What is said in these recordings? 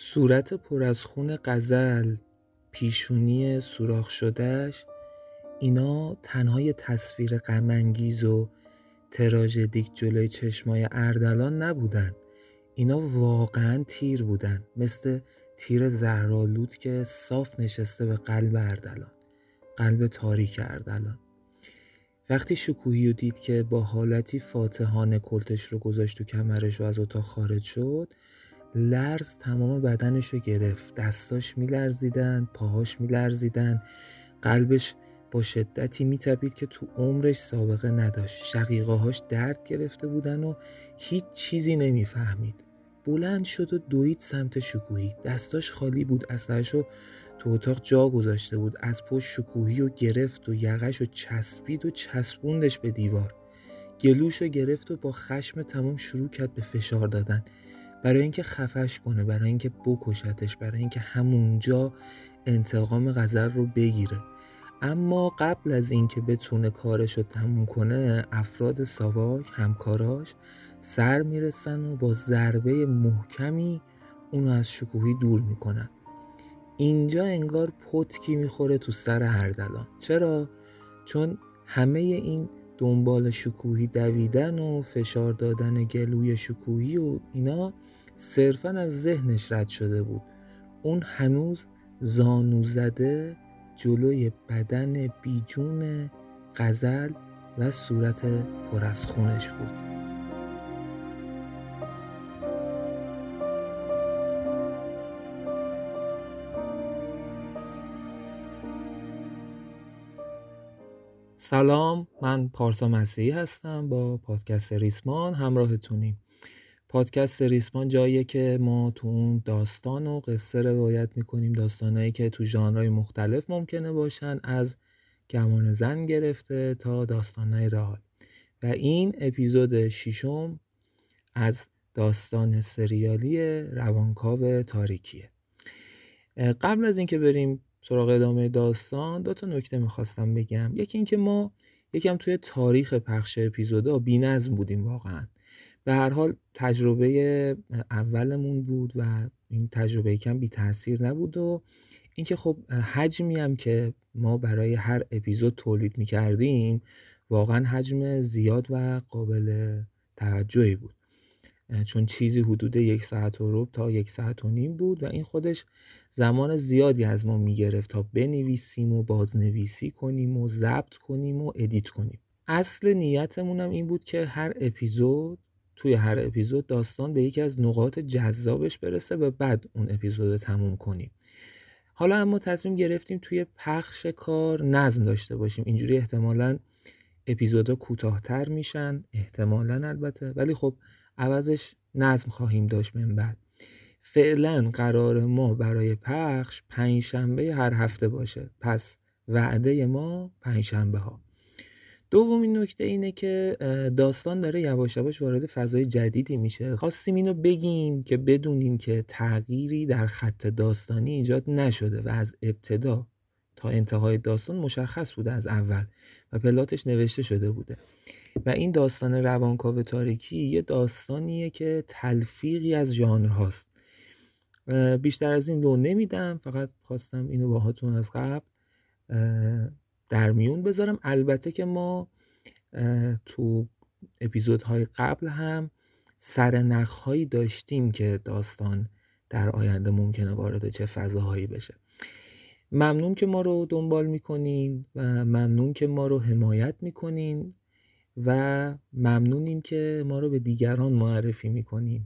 صورت پر از خون غزل پیشونی سوراخ شدهش اینا تنهای تصویر غمانگیز و تراژدیک جلوی چشمای اردلان نبودن. اینا واقعا تیر بودن مثل تیر زهرالود که صاف نشسته به قلب اردلان قلب تاریک اردلان. وقتی شکوهی رو دید که با حالتی فاتحانه کلتش رو گذاشت تو کمرش و از اتاق خارج شد لرز تمام بدنش رو گرفت. دستاش میلرزیدن پاهاش میلرزیدن. قلبش با شدتی میتپید که تو عمرش سابقه نداشت. شقیقاهاش درد گرفته بودن و هیچ چیزی نمی‌فهمید. بلند شد و دوید سمت شکوهی. دستاش خالی بود رو تو اتاق جا گذاشته بود. از پشت شکوهی و گرفت و یقش و چسبید و چسبوندش به دیوار. گلوش رو گرفت و با خشم تمام شروع کرد به فشار دادن. برای اینکه خفش کنه برای اینکه بکشتش برای اینکه همونجا انتقام غزل رو بگیره. اما قبل از اینکه بتونه کارش رو تموم کنه افراد ساواک همکاراش سر می‌رسن و با ضربه محکمی اونو از شکوهی دور می‌کنن. اینجا انگار پتکی می‌خوره تو سر هردلان. چرا؟ چون همه این دنبال شکوهی دویدن و فشار دادن گلوی شکوهی و اینا صرفا از ذهنش رد شده بود. اون هنوز زانو زده جلوی بدن بیجون غزل و صورت پر از خونش بود. سلام من پارسا مسیحی هستم با پادکست ریسمان همراهتونیم پادکست ریسمان جاییه که ما تو اون داستان و قصه روایت می‌کنیم داستانهایی که تو ژانرهای مختلف ممکنه باشن از گمان زن گرفته تا داستانهای رئال. و این اپیزود ششم از داستان سریالی روانکاو تاریکیه. قبل از اینکه بریم سراغ ادامه داستان دو تا نکته می‌خواستم بگم. یکی اینکه ما یکم توی تاریخ پخش اپیزودا بی‌نظم بودیم واقعا. به هر حال تجربه اولمون بود و این تجربه کم بی تاثیر نبود و اینکه خب حجمی هم که ما برای هر اپیزود تولید می‌کردیم واقعا حجم زیاد و قابل توجهی بود. چون چیزی حدود یک ساعت و رب تا یک ساعت و نیم بود و این خودش زمان زیادی از ما می‌گرفت تا بنویسیم و بازنویسی کنیم و ضبط کنیم و ادیت کنیم. اصل نیتمون هم این بود که هر اپیزود توی هر اپیزود داستان به یکی از نقاط جذابش برسه و بعد اون اپیزود تموم کنیم. حالا اما تصمیم گرفتیم توی پخش کار نظم داشته باشیم. اینجوری احتمالا اپیزودا کوتاهتر میشن احتمالا البته. ولی خب عوضش نظم خواهیم داشت من بعد. فعلا قرار ما برای پخش پنجشنبه هر هفته باشه. پس وعده ما پنجشنبه ها دومین نکته اینه که داستان داره یواش یواش وارد فضای جدیدی میشه. خواستیم اینو بگیم که بدونیم که تغییری در خط داستانی ایجاد نشده و از ابتدا تا انتهای داستان مشخص بوده از اول و پلاتش نوشته شده بوده. و این داستان روانکاو تاریکی یه داستانیه که تلفیقی از ژانر هاست. بیشتر از این لو نمیدم فقط خواستم اینو باهاتون از قبل در میون بذارم. البته که ما تو اپیزودهای قبل هم سر هایی داشتیم که داستان در آینده ممکنه وارد چه فضاهایی بشه. ممنون که ما رو دنبال می‌کنین و ممنون که ما رو حمایت می‌کنین و ممنونیم که ما رو به دیگران معرفی می‌کنین.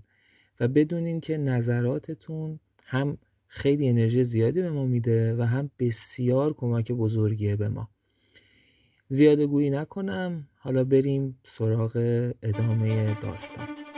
و بدونین که نظراتتون هم خیلی انرژی زیادی به ما میده و هم بسیار کمک بزرگیه به ما. زیاده گویی نکنم. حالا بریم سراغ ادامه داستان.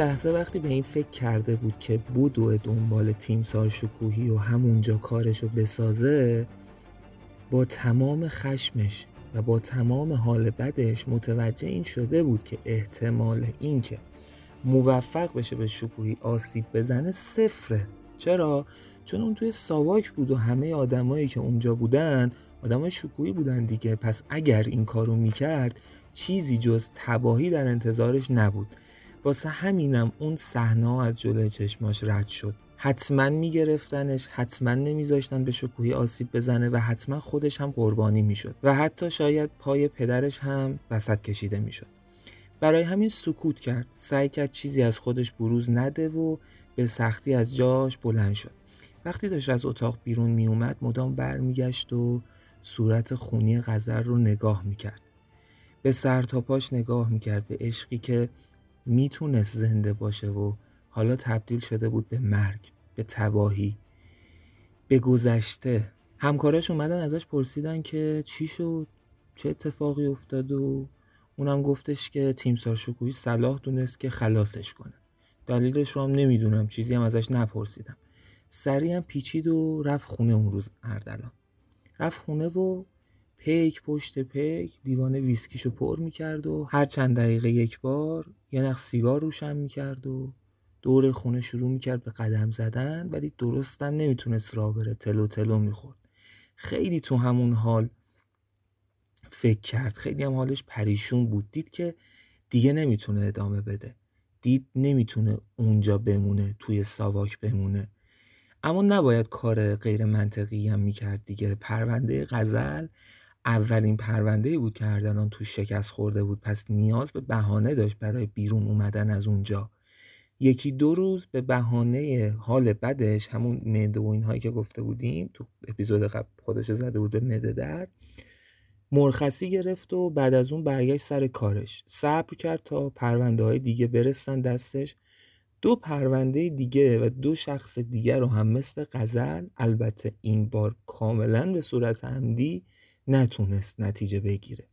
لحظه وقتی به این فکر کرده بود که بدو دنبال تیمسار شکوهی و همونجا کارشو بسازه با تمام خشمش و با تمام حال بدش متوجه این شده بود که احتمال اینکه موفق بشه به شکوهی آسیب بزنه صفره. چرا؟ چون اون توی ساواک بود و همه آدمایی که اونجا بودن آدمای شکوهی بودن دیگه. پس اگر این کارو می‌کرد چیزی جز تباهی در انتظارش نبود. واسه همینم اون صحنه از جلوی چشماش رد شد. حتما میگرفتنش حتما نمیذاشتن به شکوهی آسیب بزنه و حتما خودش هم قربانی می‌شد و حتی شاید پای پدرش هم وسط کشیده می‌شد. برای همین سکوت کرد. سعی کرد چیزی از خودش بروز نده و به سختی از جاش بلند شد. وقتی داشت از اتاق بیرون میومد مدام برمیگشت و صورت خونی غزر رو نگاه می‌کرد. به سر تا پاش نگاه می‌کرد به عشقی که می‌تونست زنده باشه و حالا تبدیل شده بود به مرگ به تباهی. به گذشته. همکاراش اومدن ازش پرسیدن که چی شد؟ چه اتفاقی افتاد و اونم گفتش که تیمسار شکوهی صلاح دونست که خلاصش کنه. دلیلش رو هم نمی‌دونم چیزی هم ازش نپرسیدم. سریع هم پیچید و رفت خونه اون روز اردلان. رفت خونه و پیک پشت پیک دیوان ویسکیشو پر می‌کرد و هر چند دقیقه یک بار یه نخ سیگار روشن می‌کرد و دور خونه شروع می‌کرد به قدم زدن ولی درستم نمی‌تونست را بره. تلو تلو می‌خورد. خیلی تو همون حال فکر کرد. خیلی هم حالش پریشون بود. دید که دیگه نمی‌تونه ادامه بده. دید نمی‌تونه اونجا بمونه توی ساواک بمونه. اما نباید کار غیر منطقی هم می‌کرد دیگه. پرونده غزل اولین پرونده بود که اردلان تو شکست خورده بود. پس نیاز به بهانه داشت برای بیرون اومدن از اونجا. یکی دو روز به بهانه حال بدش همون معده و اینهایی که گفته بودیم تو اپیزود قبل خودش زده بود به معده درد مرخصی گرفت و بعد از اون برگشت سر کارش. صبر کرد تا پرونده های دیگه برسن دستش. دو پرونده دیگه و دو شخص دیگه رو هم مثل قزل البته این بار کاملا به صورت عمدی نتونست نتیجه بگیره.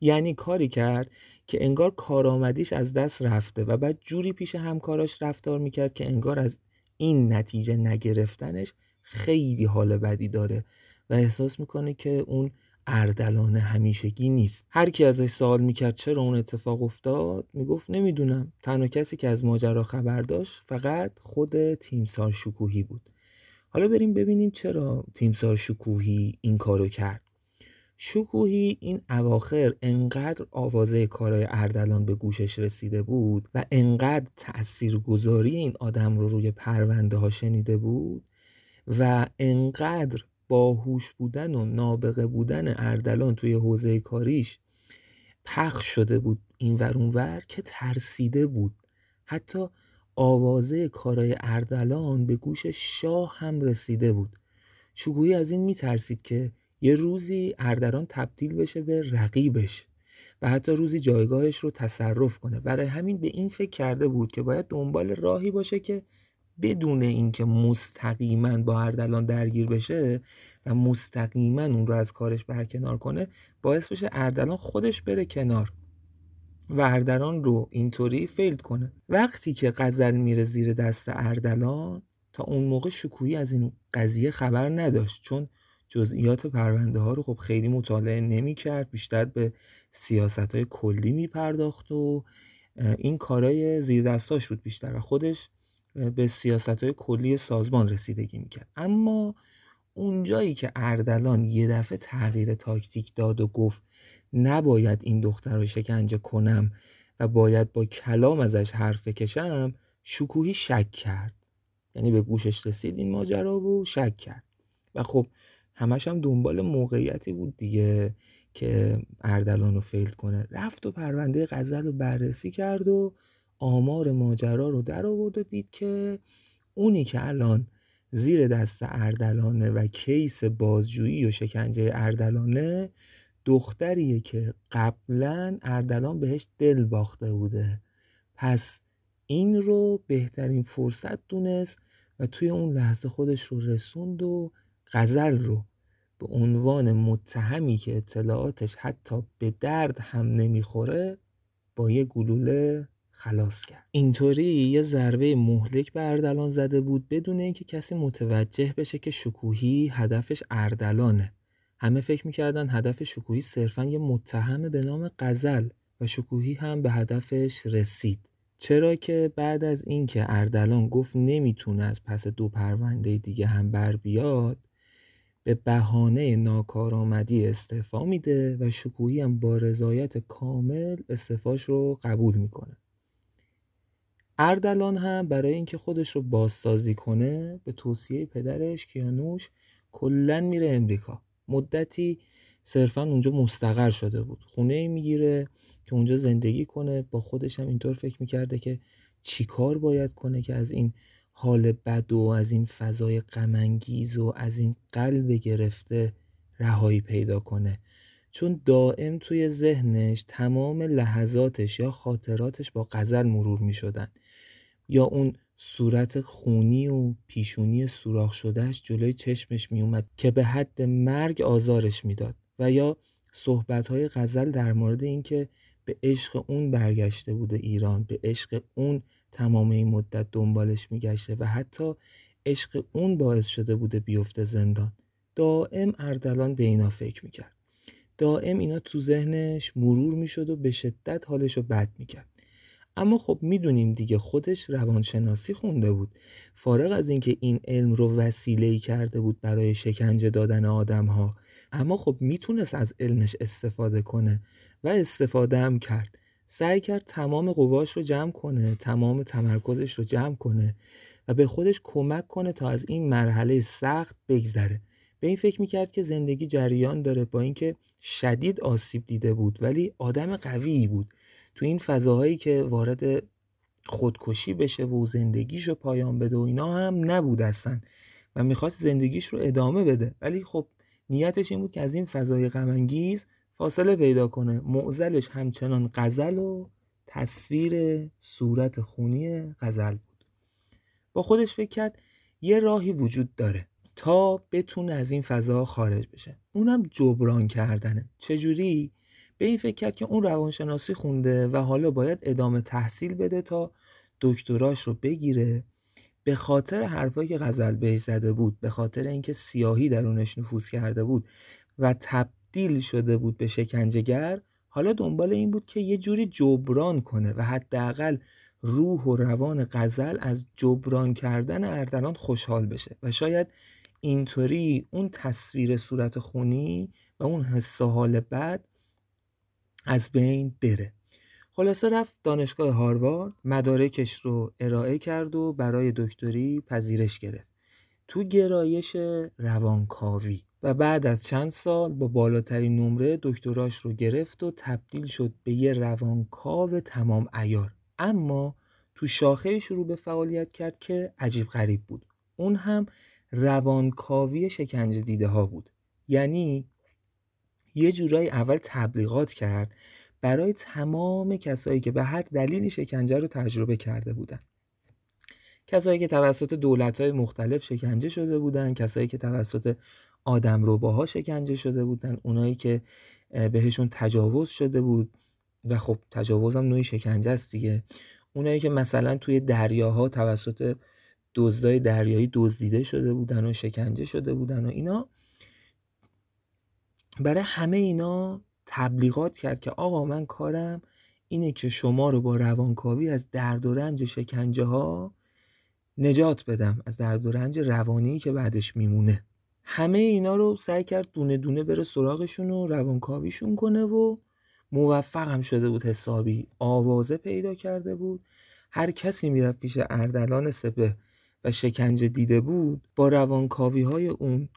یعنی کاری کرد که انگار کارآمدیش از دست رفته و بعد جوری پیش همکاراش رفتار می‌کرد که انگار از این نتیجه نگرفتنش خیلی حال بدی داره و احساس می‌کنه که اون اردلان همیشگی نیست. هر کی ازش سوال می‌کرد چرا اون اتفاق افتاد می‌گفت نمی‌دونم. تنها کسی که از ماجرا خبر داشت فقط خود تیمسار شکوهی بود. حالا بریم ببینیم چرا تیمسار شکوهی این کارو کرد. شکوهی این اواخر انقدر آوازه کارای اردلان به گوشش رسیده بود و انقدر تاثیرگذاری این آدم رو روی پرونده ها شنیده بود و انقدر باهوش بودن و نابغه بودن اردلان توی حوزه کاریش پخش شده بود این ور که ترسیده بود. حتی آوازه کارای اردلان به گوش شاه هم رسیده بود. شکوهی از این میترسید که یه روزی اردلان تبدیل بشه به رقیبش و حتی روزی جایگاهش رو تصرف کنه. برای همین به این فکر کرده بود که باید دنبال راهی باشه که بدون اینکه مستقیما با اردلان درگیر بشه و مستقیما اون رو از کارش برکنار کنه باعث بشه اردلان خودش بره کنار. و اردلان رو اینطوری فیلد کنه. وقتی که غزل میره زیر دست اردلان تا اون موقع شکویی از این قضیه خبر نداشت چون جزئیات پرونده ها رو خب خیلی مطالعه نمی کرد بیشتر به سیاست های کلی می پرداخت و این کارای زیر دستاش بود بیشتر و خودش به سیاست های کلی سازمان رسیدگی می‌کرد. اما اونجایی که اردلان یه دفعه تغییر تاکتیک داد و گفت نباید این دختر رو شکنجه کنم و باید با کلام ازش حرف بکشم شکوهی شک کرد. یعنی به گوشش رسید این ماجرا و شک کرد. و خب همش هم دنبال موقعیتی بود دیگه که اردلان رو فیل کنه. رفت و پرونده غزل رو بررسی کرد و آمار ماجرا رو در آورد و دید که اونی که الان زیر دست اردلانه و کیس بازجویی و شکنجه اردلانه دختریه که قبلا اردلان بهش دل باخته بوده. پس این رو بهترین فرصت دونست و توی اون لحظه خودش رو رسوند و غزل رو به عنوان متهمی که اطلاعاتش حتی به درد هم نمی‌خوره با یه گلوله خلاص کرد. اینطوری یه ضربه مهلک به اردلان زده بود بدون اینکه کسی متوجه بشه که شکوهی هدفش اردلانه. همه فکر می‌کردن هدف شکوهی صرفا یه متهم به نام قزل و شکوهی هم به هدفش رسید. چرا که بعد از اینکه اردلان گفت نمی‌تونه از پس دو پرونده دیگه هم بر بیاد به بهانه ناکارآمدی استعفا میده و شکوهی هم با رضایت کامل استعفاش رو قبول می‌کنه. اردلان هم برای اینکه خودش رو بازسازی کنه به توصیه پدرش کیانوش کلا میره امریکا. مدتی صرفا اونجا مستقر شده بود. خونه می‌گیره که اونجا زندگی کنه. با خودش هم اینطور فکر می‌کرده که چیکار باید کنه که از این حال بد و از این فضای غمانگیز و از این قلب گرفته رهایی پیدا کنه. چون دائم توی ذهنش تمام لحظاتش یا خاطراتش با غزل مرور می شدن یا اون صورت خونی و پیشونی سوراخ شدهش جلوی چشمش می اومد که به حد مرگ آزارش می‌داد و یا صحبت های غزل در مورد اینکه به عشق اون برگشته بوده ایران به عشق اون تمام این مدت دنبالش میگشته و حتی عشق اون باعث شده بوده بیفته زندان. دائم اردلان به اینا فکر می‌کرد. دائم اینا تو ذهنش مرور می‌شد و به شدت حالش رو بد می‌کرد. اما خب می‌دونیم دیگه خودش روانشناسی خونده بود. فارغ از اینکه این علم رو وسیله کرده بود برای شکنجه دادن آدم ها اما خب می‌تونست از علمش استفاده کنه و استفاده هم کرد. سعی کرد تمام قواش رو جمع کنه تمام تمرکزش رو جمع کنه و به خودش کمک کنه تا از این مرحله سخت بگذره. به این فکر می‌کرد که زندگی جریان داره با اینکه شدید آسیب دیده بود ولی آدم قویی بود. تو این فضاهایی که وارد خودکشی بشه و زندگیش رو پایان بده و اینا هم نبود اصلا. و می‌خواست زندگیش رو ادامه بده. ولی خب نیتش این بود که از این فضای غمانگیز فاصله پیدا کنه. معزلش همچنان غزل و تصویر صورت خونی غزل بود. با خودش فکر کرد یه راهی وجود داره تا بتونه از این فضا خارج بشه. اونم جبران کردنه. چجوری؟ به این فکر کرد که اون روانشناسی خونده و حالا باید ادامه تحصیل بده تا دکتراش رو بگیره. به خاطر حرفایی که غزل بهش زده بود به خاطر اینکه سیاهی درونش نفوذ کرده بود و تبدیل شده بود به شکنجهگر حالا دنبال این بود که یه جوری جبران کنه و حداقل روح و روان غزل از جبران کردن اردلان خوشحال بشه. و شاید اینطوری اون تصویر صورت خونی و اون حس حال بد از بین بره. خلاصه رفت دانشگاه هاروارد مدارکش رو ارائه کرد و برای دکتری پذیرش گرفت. تو گرایش روانکاوی. و بعد از چند سال با بالاترین نمره دکتراش رو گرفت و تبدیل شد به یه روانکاو تمام ایار اما تو شاخه شروع به فعالیت کرد که عجیب غریب بود. اون هم روانکاوی شکنجه دیده ها بود. یعنی یه جورایی اول تبلیغات کرد برای تمام کسایی که به هر دلیلی شکنجه رو تجربه کرده بودن. کسایی که توسط دولت‌های مختلف شکنجه شده بودن کسایی که توسط آدم روباها شکنجه شده بودن اونایی که بهشون تجاوز شده بود و خب تجاوز هم نوعی شکنجه است دیگه. اونایی که مثلا توی دریاها توسط دزدای دریایی دزدیده شده بودن و شکنجه شده بودن و اینا برای همه اینا تبلیغات کرد که آقا من کارم اینه که شما رو با روانکاوی از درد و رنج شکنجه ها نجات بدم از درد و رنج روانی که بعدش میمونه. همه اینا رو سعی کرد دونه دونه بره سراغشون و روانکاویشون کنه و موفق هم شده بود حسابی. آوازه پیدا کرده بود. هر کسی می‌رفت پیش اردلان سپه و شکنجه دیده بود با روانکاوی های اون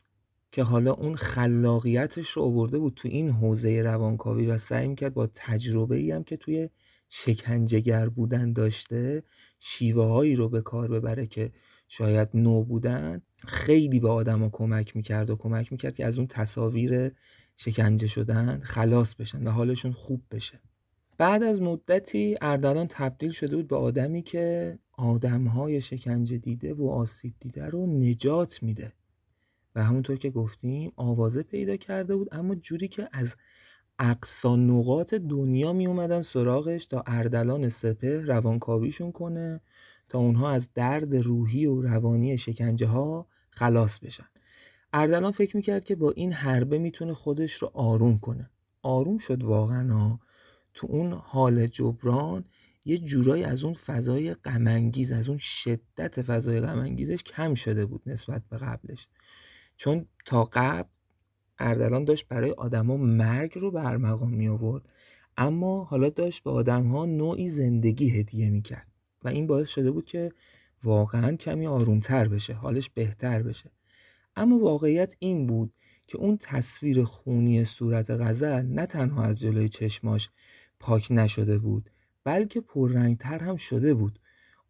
که حالا اون خلاقیتش رو آورده بود تو این حوزه روانکاوی و سعی می‌کرد با تجربه ای هم که توی شکنجهگر بودن داشته شیوه هایی رو به کار ببره که شاید نو بودن خیلی به آدما کمک می‌کرد و کمک می‌کرد که از اون تصاویر شکنجه شدن خلاص بشن و حالشون خوب بشه. بعد از مدتی اردلان تبدیل شده بود به آدمی که آدمهای شکنجه دیده و آسیب دیده رو نجات میده. و همونطور که گفتیم آوازه پیدا کرده بود اما جوری که از اقصا نقاط دنیا می اومدن سراغش تا اردلان سپه روانکاویشون کنه تا اونها از درد روحی و روانی شکنجه ها خلاص بشن. اردلان فکر می‌کرد که با این حربه می‌تونه خودش رو آروم کنه. آروم شد واقعا تو اون حال جبران یه جورایی از اون فضای غمانگیز از اون شدت فضای غمانگیزش کم شده بود نسبت به قبلش. چون تا قبل اردلان داشت برای آدما مرگ رو به مقام می آورد اما حالا داشت به آدمها نوعی زندگی هدیه می‌کرد و این باعث شده بود که واقعا کمی آرومتر بشه حالش بهتر بشه. اما واقعیت این بود که اون تصویر خونی صورت غزل نه تنها از جلوی چشماش پاک نشده بود بلکه پررنگتر هم شده بود.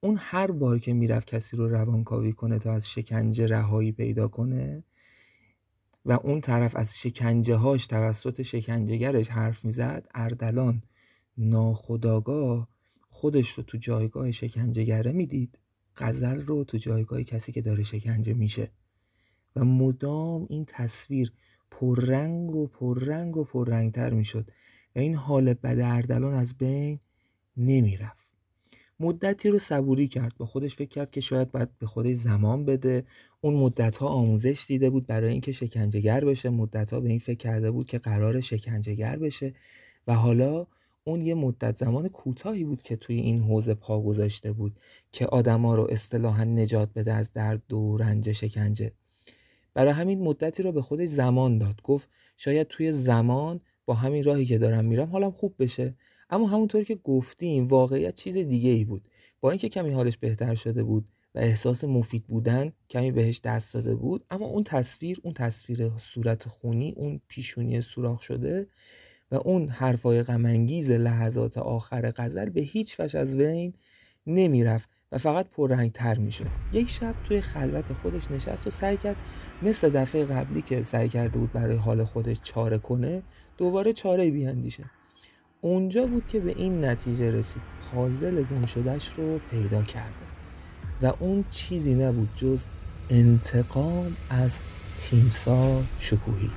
اون هر بار که می‌رفت کسی رو روانکاوی کنه تا از شکنجه رهایی پیدا کنه و اون طرف از شکنجه هاش توسط شکنجهگرش حرف می‌زد اردلان ناخداگاه خودش رو تو جایگاه شکنجهگره می‌دید. غزل رو تو جایگاه کسی که داره شکنجه میشه. و مدام این تصویر پررنگ و پررنگ و پررنگتر می‌شد. و این حال بد اردلان از بین نمی‌رفت. مدتی رو صبوری کرد. با خودش فکر کرد که شاید باید به خودش زمان بده. اون مدت ها آموزش دیده بود برای اینکه شکنجهگر بشه. مدت ها به این فکر کرده بود که قرار شکنجهگر بشه. و حالا اون یه مدت زمان کوتاهی بود که توی این حوزه پا گذاشته بود که آدما رو اصطلاحا نجات بده از درد و رنج شکنجه. برای همین مدتی رو به خودش زمان داد. گفت شاید توی زمان با همین راهی که دارم میرم حالم خوب بشه. اما همونطور که گفتیم واقعیت چیز دیگه ای بود. با اینکه کمی حالش بهتر شده بود و احساس مفید بودن کمی بهش دست داده بود اما اون تصویر اون تصویر صورت خونی اون پیشونی سوراخ شده و اون حرفای غمانگیز لحظات آخر غزل به هیچ وجه از بین نمی‌رفت و فقط پررنگتر می‌شد. یک شب توی خلوت خودش نشست و سعی کرد مثل دفعه قبلی که سعی کرده بود برای حال خودش چاره کنه دوباره چاره بیاندیشه. اونجا بود که به این نتیجه رسید. پازل گم شدهش رو پیدا کرده. و اون چیزی نبود جز انتقام از تیمسا شکوهی.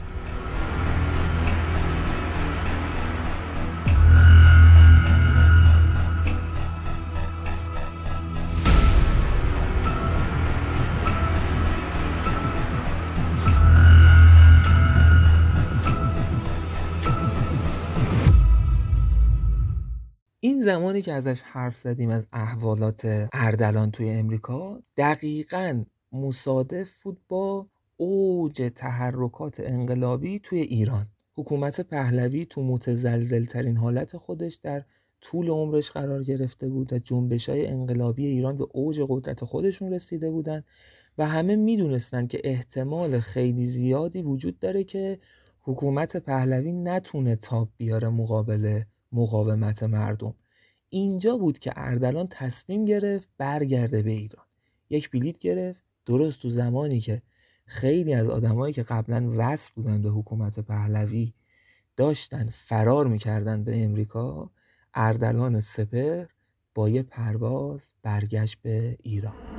زمانی که ازش حرف زدیم از احوالات اردلان توی امریکا دقیقا مصادف بود با اوج تحرکات انقلابی توی ایران. حکومت پهلوی تو متزلزل ترین حالت خودش در طول عمرش قرار گرفته بود و جنبش های انقلابی ایران به اوج قدرت خودشون رسیده بودن و همه می‌دونستن که احتمال خیلی زیادی وجود داره که حکومت پهلوی نتونه تاب بیاره مقابل مقاومت مردم. اینجا بود که اردلان تصمیم گرفت برگرده به ایران. یک بلیت گرفت درست تو زمانی که خیلی از آدمایی که قبلا وصل بودن به حکومت پهلوی داشتن فرار می‌کردن به امریکا اردلان سپر با یه پرواز برگشت به ایران.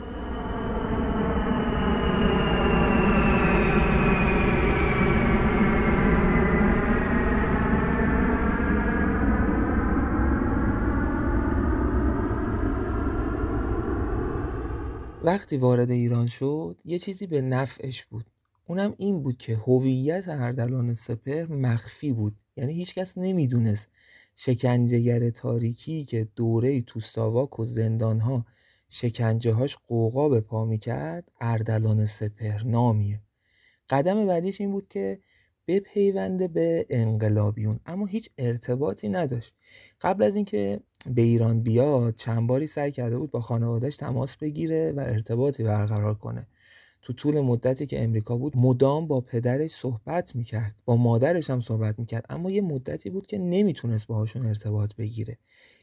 وقتی وارد ایران شد یه چیزی به نفعش بود. اونم این بود که هویت اردلان سپر مخفی بود. یعنی هیچکس نمی‌دونست شکنجهگر تاریکی که دوره تو ساواک و زندانها شکنجه هاش قوقا به پا می‌کرد اردلان سپر نامیه. قدم بعدیش این بود که بپیونده به انقلابیون. اما هیچ ارتباطی نداشت. قبل از اینکه به ایران بیاد چند باری سعی کرده بود با خانوادهش تماس بگیره و ارتباطی برقرار کنه. تو طول مدتی که امریکا بود مدام با پدرش صحبت می‌کرد. با مادرش هم صحبت می‌کرد. اما یه مدتی بود که نمی‌تونست باهاشون ارتباط بگیره.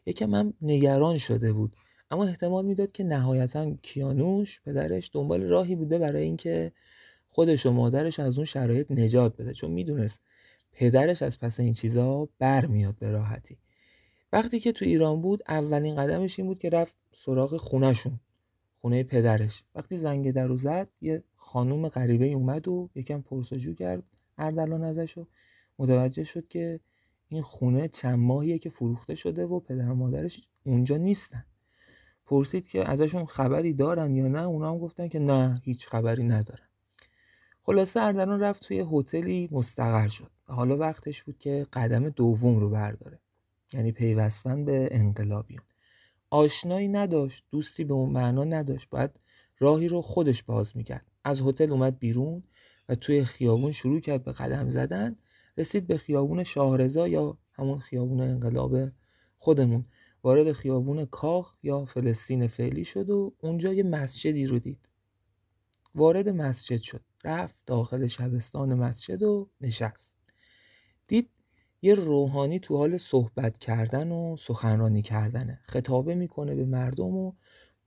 یکم هم نگران شده بود. اما احتمال می‌داد که نهایتا کیانوش پدرش دنبال راهی بوده برای اینکه خودش و مادرش از اون شرایط نجات بده. چون می‌دونست پدرش از پس این چیزا برمیاد به راحتی. وقتی که تو ایران بود اولین قدمش این بود که رفت سراغ خونهشون خونه پدرش. وقتی زنگ در رو زد یه خانوم غریبه اومد و یکم پرسجو کرد اردلان ازش و متوجه شد که این خونه چند ماهیه که فروخته شده و پدر و مادرش اونجا نیستن. پرسید که ازشون خبری دارن یا نه اونا هم گفتن که نه هیچ خبری ندارن. خلاصه اردلان رفت توی هتلی مستقر شد. و حالا وقتش بود که قدم دوم رو برداره. یعنی پیوستن به انقلابیون. آشنایی نداشت دوستی به اون معنا نداشت. باید راهی رو خودش باز می‌کرد. از هتل اومد بیرون و توی خیابون شروع کرد به قدم زدن. رسید به خیابون شاهرزا یا همون خیابون انقلاب خودمون. وارد خیابون کاخ یا فلسطین فعلی شد و اونجا یه مسجدی رو دید. وارد مسجد شد. رفت داخل شبستان مسجد و نشست. دید یه روحانی تو حال صحبت کردن و سخنرانی کردنه. خطابه می‌کنه به مردم و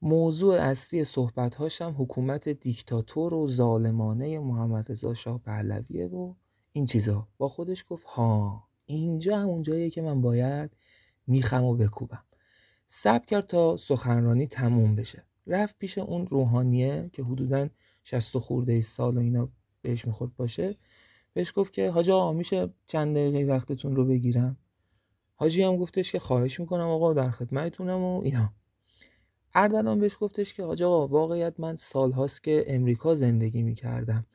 موضوع اصلی صحبتهاش هم حکومت دیکتاتور و ظالمانه محمد رضا شاه پهلویه و این چیزا. با خودش گفت ها اینجا همون جاییه که من باید میخم و بکوبم. سب کرد تا سخنرانی تموم بشه. رفت پیش اون روحانیه که حدودا 60 خورده سال و اینا بهش می‌خورد باشه. بهش گفت که حاج آقا میشه چند دقیقه وقتتون رو بگیرم؟ حاجی هم گفتش که خواهش می‌کنم آقا در خدمتتونم و اینا. اردلان بهش گفتش که حاج آقا واقعیت من سالهاست که امریکا زندگی می‌کردم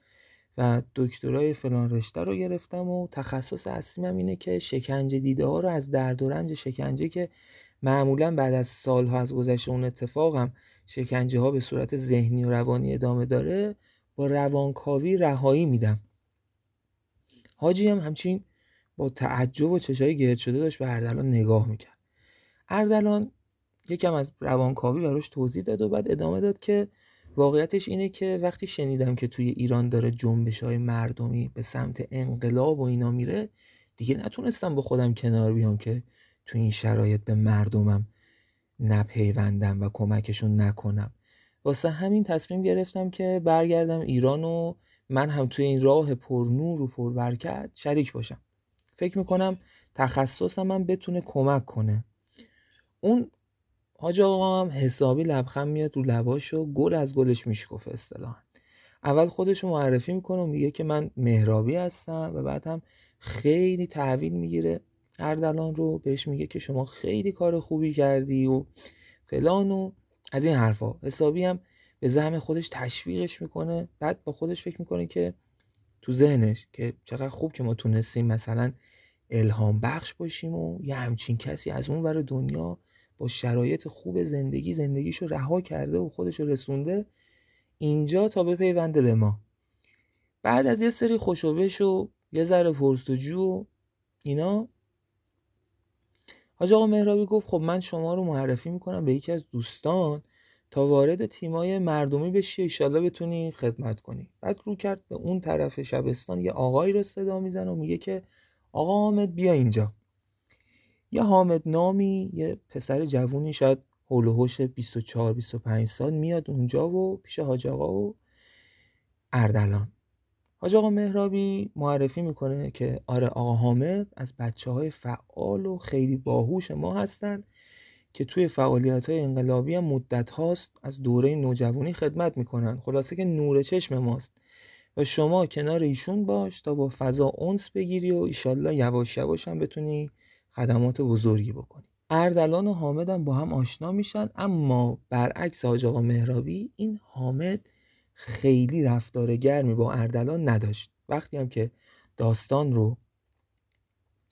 و دکترای فلان رشته رو گرفتم و تخصص اصلیم اینه که شکنجه دیده ها رو از درد و رنج شکنجه که معمولا بعد از سالها از گذشته اون اتفاقم شکنجه ها به صورت ذهنی و روانی ادامه داره با روانکاوی رهایی میدم. حاجی هم همچین با تعجب و چشای گرد شده داشت به اردلان نگاه می‌کرد. اردلان یکم از روانکاوی براش توضیح داد و بعد ادامه داد که واقعیتش اینه که وقتی شنیدم که توی ایران داره جنبش های مردمی به سمت انقلاب و اینا میره دیگه نتونستم با خودم کنار بیام که تو این شرایط به مردمم نپیوندم و کمکشون نکنم. واسه همین تصمیم گرفتم که برگردم ایران و من هم توی این راه پرنور و پربرکت شریک باشم. فکر می‌کنم تخصصم من بتونه کمک کنه. اون حاج آقا هم حسابی لبخند میاد رو لباش و گل از گلش میشکفه اصطلاحا. اول خودش معرفی می‌کنه و میگه که من مهرابی هستم و بعد هم خیلی تحویل می‌گیره. اردلان رو بهش میگه که شما خیلی کار خوبی کردی و فلان و از این حرفا. حسابی هم به زعم خودش تشویقش می‌کنه. بعد با خودش فکر می‌کنه که تو ذهنش که چقدر خوب که ما تونستیم مثلا الهام بخش باشیم و یه همچین کسی از اون ور دنیا با شرایط خوب زندگی زندگیشو رها کرده و خودشو رسونده اینجا تا بپیونده به ما. بعد از یه سری خوشوبش و یه ذره پرسجو و اینا. حاج آقا مهرابی گفت خب من شما رو معرفی می‌کنم به یکی از دوستان. تا وارد تیمای مردمی بشی ایشالله بتونی خدمت کنی. بعد رو کرد به اون طرف شبستان یه آقایی رو صدا می‌زنه و میگه که آقا حامد بیا اینجا. یه حامد نامی یه پسر جوونی شاید هول و 24 25 سال میاد اونجا و پیش حاج آقا و اردلان. حاج آقا مهرابی معرفی می‌کنه که آره آقا حامد از بچه های فعال و خیلی باهوش ما هستن. که توی فعالیت های انقلابی هم مدت هاست از دوره نوجوانی خدمت می‌کنن. خلاصه که نور چشم ماست. و شما کنار ایشون باش تا با فضا اونس بگیری و ایشالله یواش یواش هم بتونی خدمات بزرگی بکنی. اردلان و حامد هم با هم آشنا میشن اما برعکس حاج آقا مهرابی این حامد خیلی رفتار گرمی با اردلان نداشت. وقتی هم که داستان رو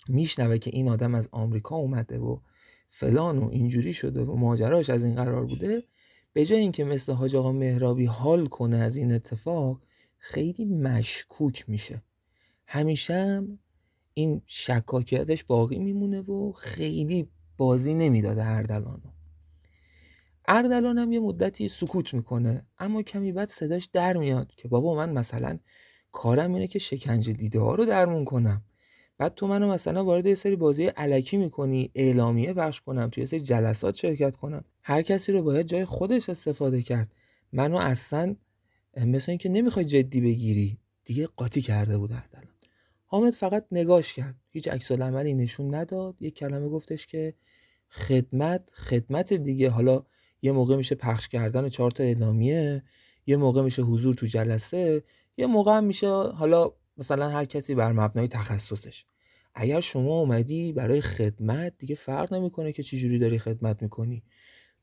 میشنوه که این آدم از آمریکا اومده و فلان و اینجوری شده و ماجراش از این قرار بوده به جای اینکه مثل حاج آقا مهرابی حال کنه از این اتفاق خیلی مشکوک میشه. همیشه این شکاکیتش باقی میمونه و خیلی بازی نمی‌داده اردلانو اردلان هم یه مدتی سکوت می‌کنه اما کمی بعد صداش در میاد که بابا من مثلا کارم اینه که شکنجه دیده ها رو درمون کنم. بعد تو منو مثلا وارد یه سری بازی علکی می‌کنی اعلامیه بخش کنم توی یه سری جلسات شرکت کنم. هر کسی رو باید جای خودش استفاده کرد. منو اصلا مثل اینکه نمی‌خوای جدی بگیری دیگه قاطی کرده بود اردلان حامد فقط نگاش کرد. هیچ عکس عملی نشون نداد. یک کلمه گفتش که خدمت خدمت دیگه. حالا یه موقع میشه پخش کردن چهار تا اعلامیه یه موقع میشه حضور تو جلسه یه موقع میشه حالا مثلا هر کسی بر مبنای تخصصش. اگر شما اومدی برای خدمت دیگه فرق نمی‌کنه که چجوری داری خدمت می‌کنی.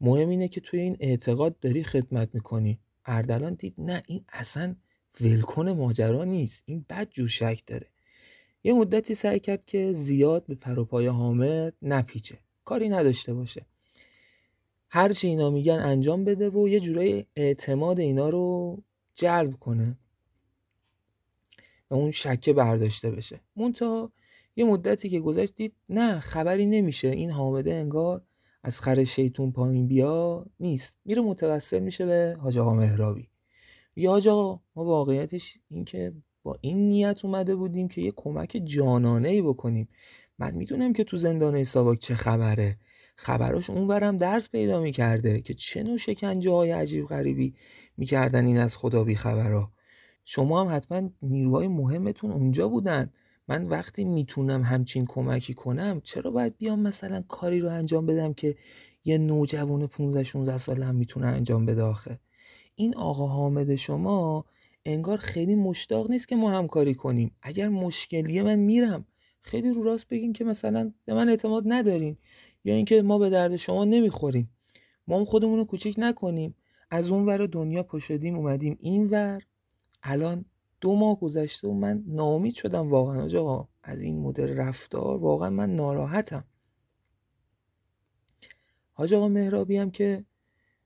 مهم اینه که توی این اعتقاد داری خدمت می‌کنی. اردلان دید نه این اصلا ولکن ماجرا نیست. این بد جور شک داره. یه مدتی سعی کرد که زیاد به پروپای حامد نپیچه. کاری نداشته باشه. هرچی اینا میگن انجام بده و یه جورایی اعتماد اینا رو جلب کنه. و اون شکه برداشته بشه. منتها یه مدتی که گذشت دید نه خبری نمیشه. این حامده انگار از خر شیطون پایین بیا نیست. میره متوسل میشه به حاج آقا مهرابی. یا آقا ما واقعیتش این که با این نیت اومده بودیم که یه کمک جانانه ای بکنیم. من می‌دونم که تو زندان ساواک چه خبره. خبراش اونورم درس پیدا می‌کرده که چه نوع شکنجه های عجیب غریبی می‌کردن این از خدا بی خبرها شما هم حتما نیروهای مهمتون اونجا بودن. من وقتی می‌تونم همچین کمکی کنم چرا باید بیام مثلا کاری رو انجام بدم که یه نوجوان 15 16 ساله هم می‌تونه انجام بده آخه؟ این آقا حامد شما انگار خیلی مشتاق نیست که ما همکاری کنیم. اگر مشکلیه من میرم. خیلی رو راست بگین که مثلا به من اعتماد ندارین یا اینکه ما به درد شما نمی‌خوریم. ما هم خودمون رو کوچیک نکنیم. از اون ور دنیا پشدیم اومدیم این ور الان دو ماه گذشته و من ناامید شدم. واقعا آقا از این مدل رفتار واقعا من ناراحتم. حاج آقا مهرابی هم که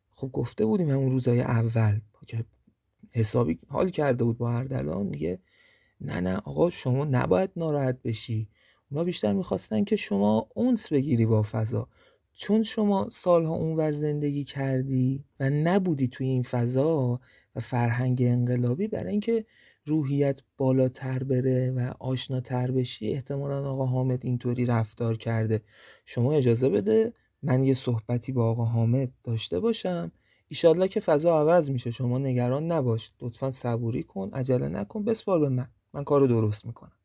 خب گفته بودیم همون روزای اول که حسابی حال کرده بود با اردلان میگه نه نه آقا شما نباید ناراحت بشی. اونا بیشتر می‌خواستن که شما اونس بگیری با فضا. چون شما سالها اونور زندگی کردی و نبودی توی این فضا و فرهنگ انقلابی برای اینکه روحیت بالاتر بره و آشناتر بشی احتمالا آقا حامد اینطوری رفتار کرده. شما اجازه بده من یه صحبتی با آقا حامد داشته باشم. ایشالله که فضا عوض میشه. شما نگران نباش. لطفا صبوری کن. عجله نکن. بسپار به من. من کارو درست می‌کنم.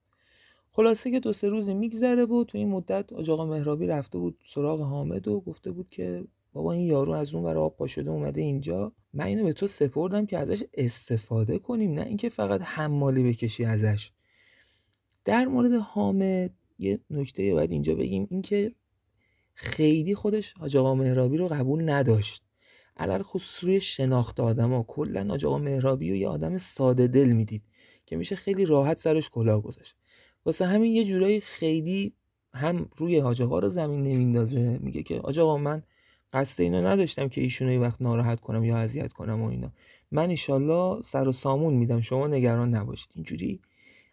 خلاصه که دو سه روزی میگذره و تو این مدت آقا مهرابی رفته بود سراغ حامد و گفته بود که بابا این یارو از اون ور آب پاشده اومده اینجا. من اینو به تو سپردم که ازش استفاده کنیم نه اینکه فقط حمالی بکشی ازش. در مورد حامد یه نکته باید اینجا بگیم اینکه خیلی خودش حاج آقا مهرابی رو قبول نداشت. علل خصوص روی شناخت آدما. کلا حاج آقا مهرابی و یه آدم ساده دل می‌دید که میشه خیلی راحت سرش کلاه گذاشت. واسه همین یه جورایی خیلی هم روی حاج آقا رو زمین نمیندازه. میگه که حاج آقا من قصد اینو نداشتم که ایشونو یه وقت ناراحت کنم یا اذیت کنم و اینا. من ایشالله سر و سامون میدم. شما نگران نباشید. اینجوری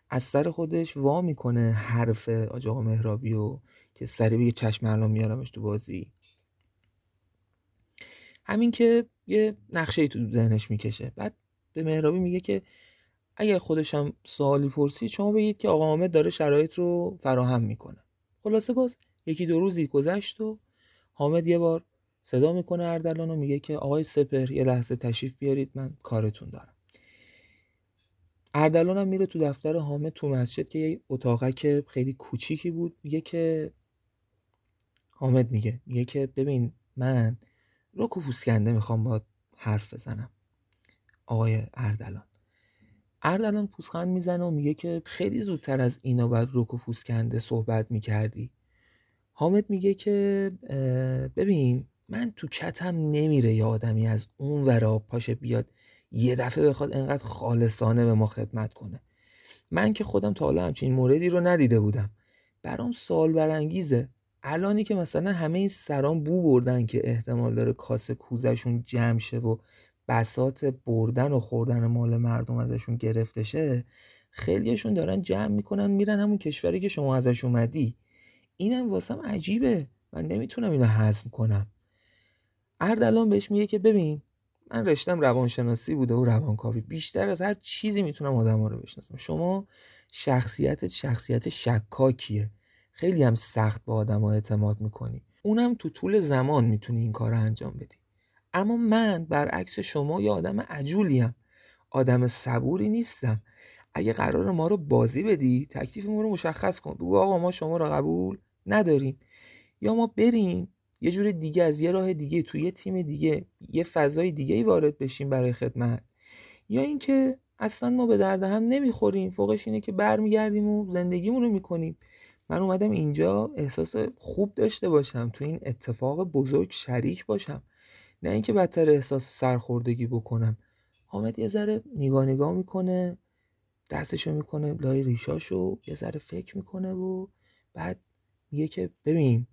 از سر خودش وا می‌کنه حرف آقا مهرابی و که سری بگه چشم الان میارمش تو بازی. همین که یه نقشه ای تو ذهنش می‌کشه. بعد به مهرابی میگه که اگر خودشم سوالی پرسید شما بگید که آقا حامد داره شرایط رو فراهم می‌کنه. خلاصه باز یکی دو روزی گذشت و حامد یه بار صدا می‌کنه اردلان و میگه که آقای سپر یه لحظه تشریف بیارید من کارتون دارم. اردلان هم میره تو دفتر حامد تو مسجد که یه اتاقک خیلی کوچیکی بود. میگه که حامد میگه میگه که ببین من روکو پوسکنده می‌خوام با حرف بزنم. آقای اردلان. اردلان پوسخند می‌زنه و میگه که خیلی زودتر از اینا باید روکو پوسکنده صحبت می‌کردی. حامد میگه که ببین من تو کتم نمیره یه آدمی از اون ورا پاشه بیاد یه دفعه بخواد انقدر خالصانه به ما خدمت کنه. من که خودم تا حالا همچین موردی رو ندیده بودم. برام سوال برانگیزه. الانی که مثلا همه این سران بو بردن که احتمال داره کاسه کوزشون جمع شه و بسات بردن و خوردن مال مردم ازشون گرفته شه خیلیشون دارن جمع می‌کنن میرن همون کشوری که شما ازش اومدی. اینم واسم عجیبه. من نمی‌تونم اینو هضم کنم. اردلان بهش میگه که ببین من رشتم روانشناسی بوده و روانکاوی. بیشتر از هر چیزی می‌تونم آدم ها رو بشناسم. شما شخصیت شخصیت شکاکیه. خیلی هم سخت به آدم ها اعتماد می‌کنی. اونم تو طول زمان می‌تونی این کار رو انجام بدی. اما من برعکس شما یه آدم عجولیم. آدم صبوری نیستم. اگه قرار ما رو بازی بدی تکلیف ما رو مشخص کن. بگو آقا ما شما رو قبول نداریم. یا ما بریم یه جور دیگه از یه راه دیگه توی یه تیم دیگه یه فضای دیگه ای وارد بشیم برای خدمت. یا اینکه اصلا ما به درد هم نمی‌خوریم. فوقش اینه که برمیگردیم و زندگیمون رو می‌کنیم. من اومدم اینجا احساس خوب داشته باشم. تو این اتفاق بزرگ شریک باشم. نه اینکه بدتر احساس سرخوردگی بکنم. حامد یه ذره نگاه نگاه می‌کنه دستشو می‌کنه لای ریشاشو یه ذره فکر می‌کنه و بعد میگه که ببین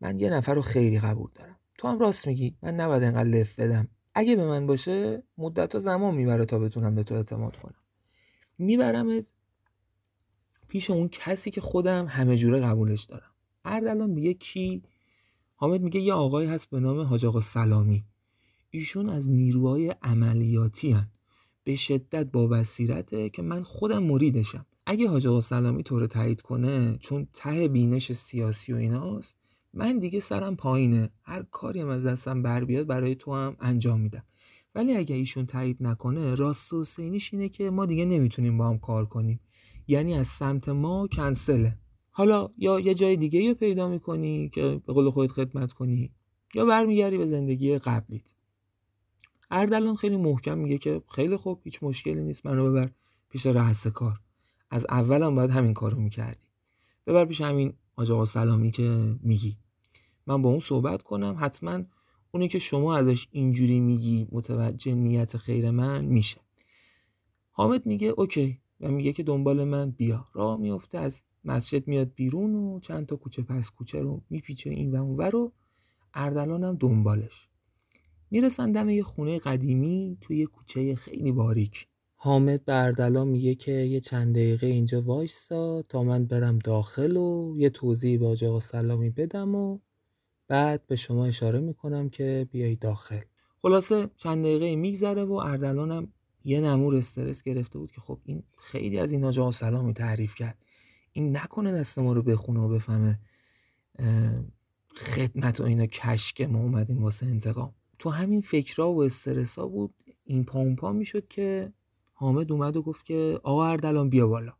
من یه نفر رو خیلی قبول دارم. تو هم راست میگی من نباید انقدر لف بدم. اگه به من باشه مدت و زمان می‌بره تا بتونم به تو اعتماد کنم. میبرمت پیش اون کسی که خودم همه جوره قبولش دارم. اردلان میگه کی حامد میگه یه آقای هست به نام حاج آقا سلامی. ایشون از نیروهای عملیاتی هن. به شدت با بصیرته که من خودم مریدشم. اگه حاج آقا سلامی تو رو تایید کنه چون ته بینش سیاسی و ایناست من دیگه سرم پایینه. هر کاری هم از دستم بر بیاد برای تو هم انجام میدم. ولی اگه ایشون تایید نکنه راست و سینیش اینه که ما دیگه نمی‌تونیم با هم کار کنیم. یعنی از سمت ما کنسله. حالا یا یه جای دیگه رو پیدا می‌کنی که به قول خودت خدمت کنی یا برمیگردی به زندگی قبلیت. اردلان خیلی محکم میگه که خیلی خوب هیچ مشکلی نیست. منو ببر پیش رئیس کار. از اولم باید همین کارو می‌کردی. ببر پیش همین آقا سلامی که میگی. من با اون صحبت کنم حتما اونی که شما ازش اینجوری میگی متوجه نیت خیر من میشه. حامد میگه اوکی. و میگه که دنبال من بیا. راه میفته از مسجد میاد بیرون و چند تا کوچه پس کوچه رو میپیچه این و اون رو اردلانم دنبالش. می‌رسن دم یه خونه قدیمی توی یه کوچه خیلی باریک. حامد به اردلان میگه که یه چند دقیقه اینجا وایسا تا من برم داخل و یه توضیح با آقا سلامی بدم و بعد به شما اشاره می‌کنم که بیای داخل. خلاصه چند دقیقه میگذره و اردلانم یه نمور استرس گرفته بود که خب این خیلی از این آقا سلامی تعریف کرد. این نکنه دست ما رو بخونه و بفهمه خدمت و اینا کشک ما اومدیم واسه انتقام. تو همین فکرها و استرسا بود این پا پا می‌شد که حامد اومد و گفت که آقا اردلان بیا بالا.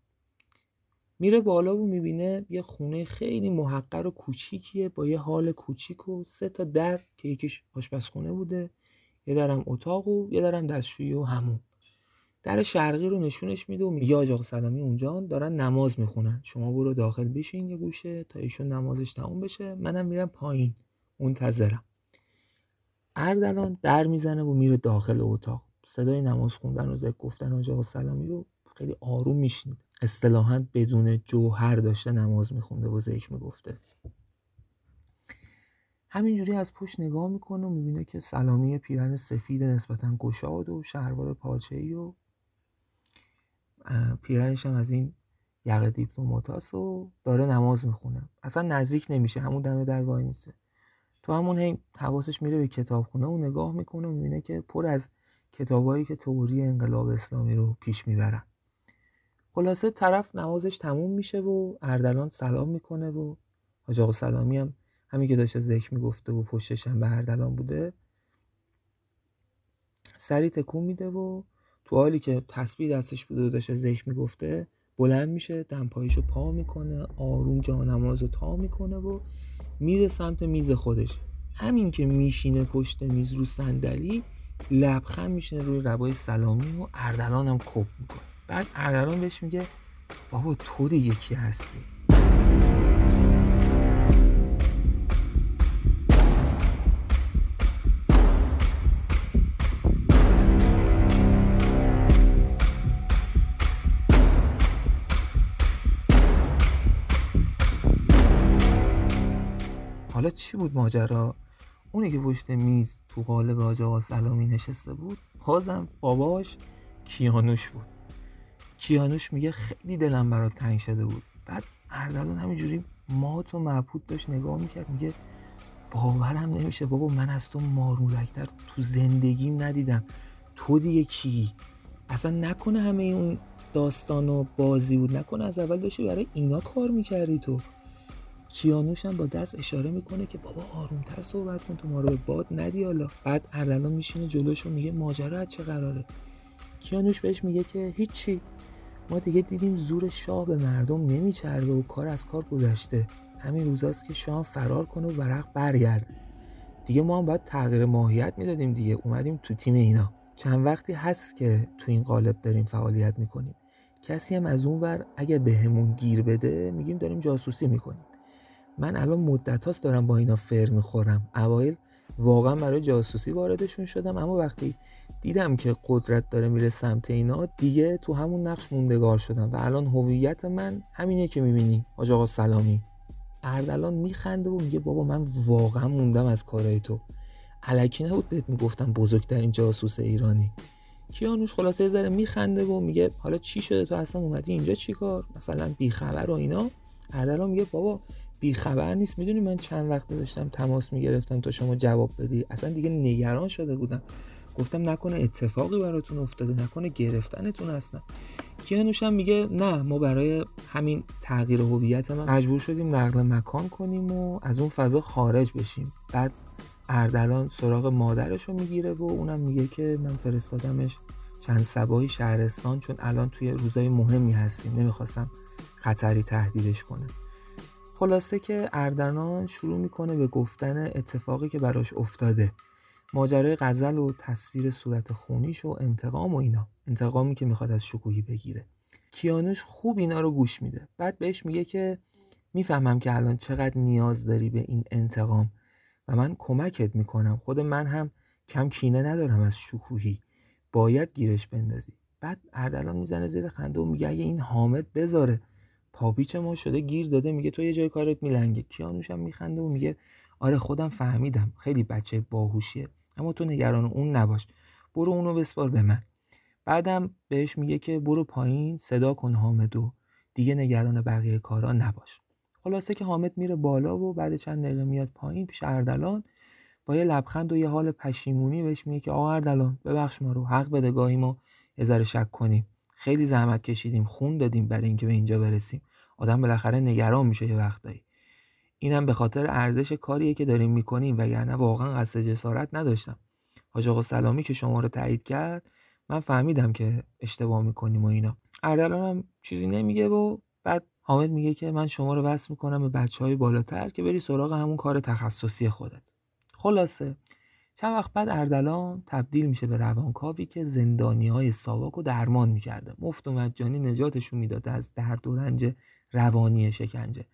میره بالا و می‌بینه یه خونه خیلی محقر و کوچیکیه با یه حال کوچیک و سه تا در که یکیش آشپزخونه بوده یه درم اتاق و یه درم دستشویی و همون. در شرقی رو نشونش میده و میگه آقا سلامی اونجا دارن نماز می‌خونن. شما برو داخل بشین یه گوشه تا ایشون نمازش تموم بشه. منم میرم پایین. منتظرم اردلان در می‌زنه و میره داخل اتاق. صدای نماز خوندن و ذکر گفتن آقا سلامی رو خیلی آروم میشنید. اصطلاحا بدون جوهر داشته نماز میخونده و ذکر می‌گفته. همینجوری از پشت نگاه می‌کنه و می‌بینه که سلامی پیرن سفید نسبتا گشاد و شهروار پاچه‌ای و پیرنش هم از این یقه دیپلوماتاس و داره نماز می‌خونه. اصلا نزدیک نمیشه همون دمه در وای میسه. تو همون هی حواسش میره به کتابخونه و نگاه می‌کنه و می‌بینه که پر از کتابایی که تئوری انقلاب اسلامی رو پیش می‌برن. خلاصه طرف نمازش تموم میشه و اردلان سلام می‌کنه و حاج آقا سلامی هم همین که داشته ذکر می‌گفته و پشتش هم به اردلان بوده سری تکون میده و تو حالی که تسبیح دستش بوده و داشته ذکر می‌گفته بلند میشه دمپاییشو پا می‌کنه آروم جا نماز رو تا می‌کنه و میره سمت میز خودش. همین که میشینه پشت میز رو صندلی لبخند میشینه روی ربای سلامی و اردلان هم کپ می‌کنه. بعد اردلان بهش میگه بابا تو دیگه کی هستی؟ چی بود ماجرا؟ اونی که پشت میز تو قالب حاج سلامی نشسته بود بازم باباش کیانوش بود. کیانوش میگه خیلی دلم برات تنگ شده بود. بعد اردلان همینجوری مات و مبهوت داشت نگاه می‌کرد میگه باورم نمیشه بابا من از تو مارولکتر تو زندگیم ندیدم. تو دیگه کی؟ اصلا نکنه همه اون داستان و بازی بود. نکنه از اول داشتی برای اینا کار می‌کردی تو. کیانوش هم با دست اشاره می‌کنه که بابا آرومتر صحبت کن تو ما رو به باد ندی حالا. بعد اردلان میشینه جلوش و میگه ماجرا چه قراره؟ کیانوش بهش میگه که هیچی. ما دیگه دیدیم زور شاه به مردم نمیچربه و کار از کار گذشته. همین روزاست که شاه فرار کنه و ورق برگرده. دیگه ما هم باید تغییر ماهیت می‌دادیم دیگه. اومدیم تو تیم اینا. چند وقتی هست که تو این قالب داریم فعالیت می‌کنیم. کسی هم از اون ور اگه بهمون گیر بده میگیم داریم جاسوسی می‌کنیم. من الان مدت هاست دارم با اینا فر می‌خورم. اوایل واقعا برای جاسوسی واردشون شدم اما وقتی دیدم که قدرت داره میره سمت اینا دیگه تو همون نقش موندگار شدم و الان هویت من همینه که می‌بینی. حاج آقا سلامی. اردلان میخنده و میگه بابا من واقعا موندم از کارهای تو. علکی نبود بهت می‌گفتم بزرگترین جاسوس ایرانی. کیانوش خلاصه یه ذره میخنده و میگه حالا چی شده تو اصلا؟ اومدی اینجا چیکار مثلا بیخبر و اینا. اردلان میگه بابا بیخبر نیست. می‌دونی من چند وقت داشتم تماس می‌گرفتم تا شما جواب بدی؟ اصلا دیگه نگران شده بودم. گفتم نکنه اتفاقی براتون افتاده نکنه گرفتنتون هستن. کیانوش هم میگه نه ما برای همین تغییر هویت من مجبور شدیم نقل مکان کنیم و از اون فضا خارج بشیم. بعد اردلان سراغ مادرش رو می‌گیره و اونم میگه که من فرستادمش چند سبایی شهرستان چون الان توی روزای مهمی هستیم. نمی‌خواستم خطری تهدیدش کنه خلاصه که اردلان شروع می‌کنه به گفتن اتفاقی که براش افتاده. ماجرای غزل و تصویر صورت خونیش و انتقام و اینا. انتقامی که می‌خواد از شکوهی بگیره. کیانوش خوب اینا رو گوش میده. بعد بهش میگه که می‌فهمم که الان چقدر نیاز داری به این انتقام و من کمکت می‌کنم. خود من هم کم کینه ندارم از شکوهی. باید گیرش بندازی. بعد اردلان می‌زنه زیر خنده و میگه اگه این حامد بذاره پاپیچ ما شده گیر داده میگه تو یه جای کارت میلنگه کیانوش هم میخنده و میگه آره خودم فهمیدم خیلی بچه باهوشیه اما تو نگران اون نباش. برو اونو بسپار به من. بعدم بهش میگه که برو پایین صدا کن حامدو دیگه نگران بقیه کارا نباش. خلاصه که حامد میره بالا و بعد چند دقیقه میاد پایین پیش اردلان. با یه لبخند و یه حال پشیمونی بهش میگه که آقا اردلان ببخش ما رو حق بده گاهی ما یه ذره شک کنیم. خیلی زحمت کشیدیم خون دادیم برای اینکه به اینجا برسیم. آدم بالاخره نگران میشه یه وقتایی. اینم به خاطر ارزش کاریه که داریم می‌کنیم وگرنه واقعا قصد جسارت نداشتم. حاج آقا سلامی که شما رو تایید کرد من فهمیدم که اشتباه می‌کنیم و اینا. اردلان هم چیزی نمیگه و بعد حامد میگه که من شما رو وصل می‌کنم به بچه های بالاتر که بری سراغ همون کار تخصصی خودت. خلاصه. چند وقت بعد اردلان تبدیل میشه به روانکاوی که زندانی های ساواک رو درمان می‌کرده. مفت و مجانی نجاتشون می‌داده از درد و رنج روانی شکنجه.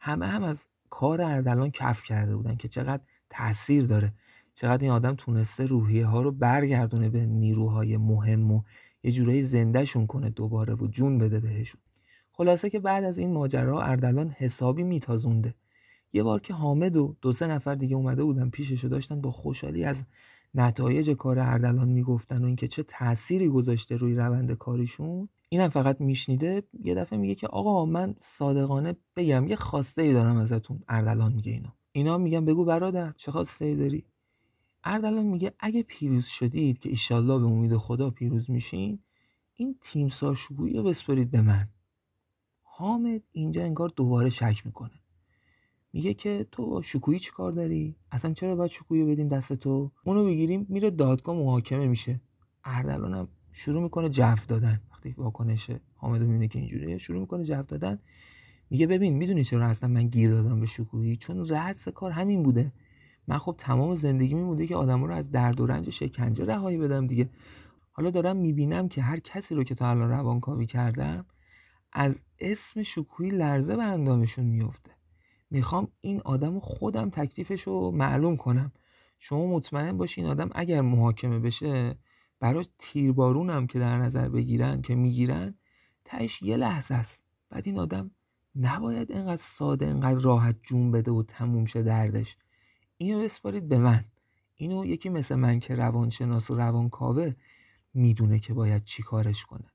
همه هم از کار اردلان کف کرده بودن که چقدر تاثیر داره. چقدر این آدم تونسته روحیه ها رو برگردونه به نیروهای مهم و یه جورایی زندهشون کنه دوباره و جون بده بهشون. خلاصه که بعد از این ماجرا اردلان حسابی میتازونده. یه بار که حامد و دو سه نفر دیگه اومده بودن پیششو داشتن با خوشحالی از نتایج کار اردلان می‌گفتن و اینکه چه تأثیری گذاشته روی روند کاریشون اینم فقط میشنیده یه دفعه میگه که آقا من صادقانه بگم یه خواسته ای دارم ازتون اردلان میگه اینا. اینا میگن بگو برادر چه خواسته ای داری؟ اردلان میگه اگه پیروز شدید که ایشالله به امید خدا پیروز میشین این تیم شگویی رو بسپرید به من. حامد اینجا انگار دوباره شک می‌کنه. میگه که تو شکویی چی کار داری؟ اصلا چرا باید شکویی بدیم دست تو؟ اونو بگیریم میره دادگاه محاکمه میشه. اردلانم شروع می‌کنه جف دادن. وقتی واکنش حامد می‌بینه که اینجوریه شروع می‌کنه جف دادن. میگه ببین می‌دونی چرا اصلا من گیر دادم به شکویی چون رأس کار همین بوده. من خب تمام زندگی بوده که آدم رو از درد و رنج شکنجه رهایی بدم دیگه. حالا دارم می‌بینم که هر کسی رو که تا الان روانکاوی کردم از اسم شکویی لرزه به اندامشون میفته می‌خوام این آدم خودم تکلیفش رو معلوم کنم. شما مطمئن باشین آدم اگر محاکمه بشه براش تیربارون که در نظر بگیرن که می‌گیرن تهش یه لحظه است. بعد این آدم نباید انقدر ساده انقدر راحت جون بده و تموم شه دردش. اینو بسپارید به من. اینو یکی مثل من که روانشناس و روانکاوه می‌دونه که باید چی کارش کنه.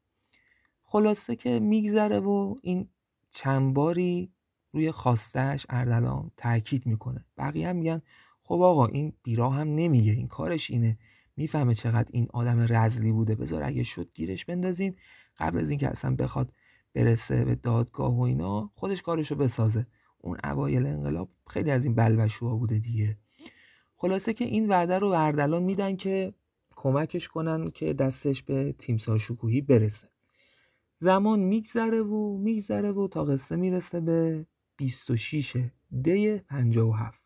خلاصه که میگذره و این چند باری روی خواستش اردلان تاکید می‌کنه. بقیه هم میگن خب آقا این بیرا هم نمیگه این کارش اینه. می‌فهمه چقدر این آدم رزلی بوده. بذار اگه شد گیرش بندازیم. قبل از اینکه اصلا بخواد برسه به دادگاه و اینا خودش کارشو بسازه. اون اوایل انقلاب خیلی از این بلبشوها بوده دیگه. خلاصه که این وعده رو اردلان میدن که کمکش کنن که دستش به تیمسار شکوهی برسه. زمان میگذره و میگذره و تا قصه می‌رسه به 26 دی 57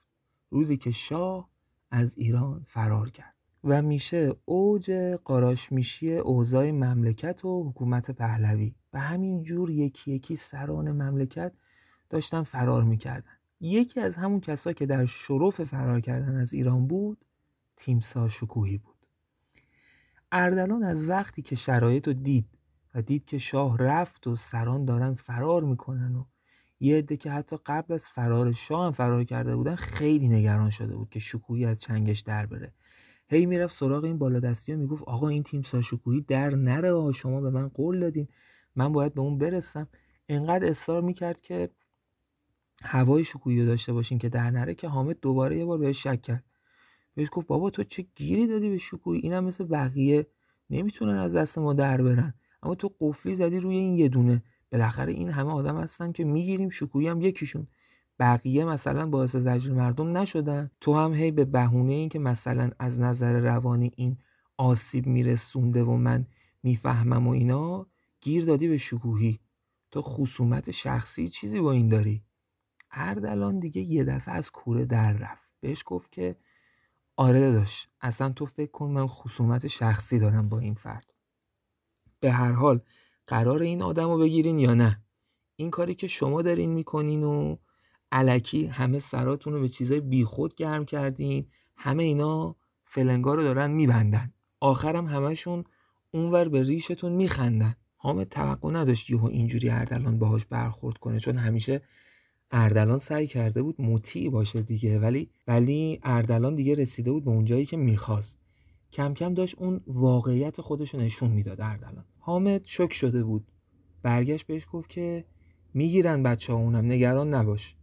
روزی که شاه از ایران فرار کرد. و میشه اوج قاراش میشی اوضاع مملکت و حکومت پهلوی. و همین جور یکی یکی سران مملکت داشتن فرار می‌کردن. یکی از همون کسا که در شرف فرار کردن از ایران بود تیمسار شکوهی بود. اردلان از وقتی که شرایط رو دید و دید که شاه رفت و سران دارن فرار می‌کنن و یه عده که حتی قبل از فرار شاه هم فرار کرده بودن خیلی نگران شده بود که شکوهی از چنگش در بره. هی می‌رفت سراغ این بالادستی و می‌گفت آقا این تیم شکوهی در نره شما به من قول دادین من باید به اون برسم. انقدر اصرار می‌کرد که هوای شکوهی رو داشته باشین که در نره که حامد دوباره یه بار بهش شک کرد. بهش گفت بابا تو چه گیری دادی به شکوهی؟ اینم مثل بقیه. نمی‌تونن از دست ما در برن. اما تو قفلی زدی روی این یه دونه. بالاخره این همه آدم هستن که می‌گیریم شکوهی هم یکیشون. بقیه مثلا باعث زجر مردم نشدن. تو هم هی به بهونه این که مثلا از نظر روانی این آسیب میرسونده و من می‌فهمم و اینا گیر دادی به شکوهی. تو خصومت شخصی چیزی با این داری؟ اردلان دیگه یه دفعه از کوره در رفت. بهش گفت که آره داشت اصلا تو فکر کن من خصومت شخصی دارم با این فرد. به هر حال قرار این آدم رو بگیرین یا نه؟ این کاری که شما دارین می‌کنین و علکی همه سراتون رو به چیزای بیخود گرم کردین همه اینا فلنگا رو دارن میبندن. آخرم همشون اونور به ریشتون میخندن. حامد توقع نداشت یهو اینجوری اردلان باهاش برخورد کنه چون همیشه اردلان سعی کرده بود مطیع باشه دیگه. ولی ولی اردلان دیگه رسیده بود به اونجایی که می‌خواست. کم کم داشت اون واقعیت خودش رو نشون می‌داد اردلان. حامد شک شده بود. برگشت بهش گفت که می‌گیرن بچه ها اونم نگران نباش.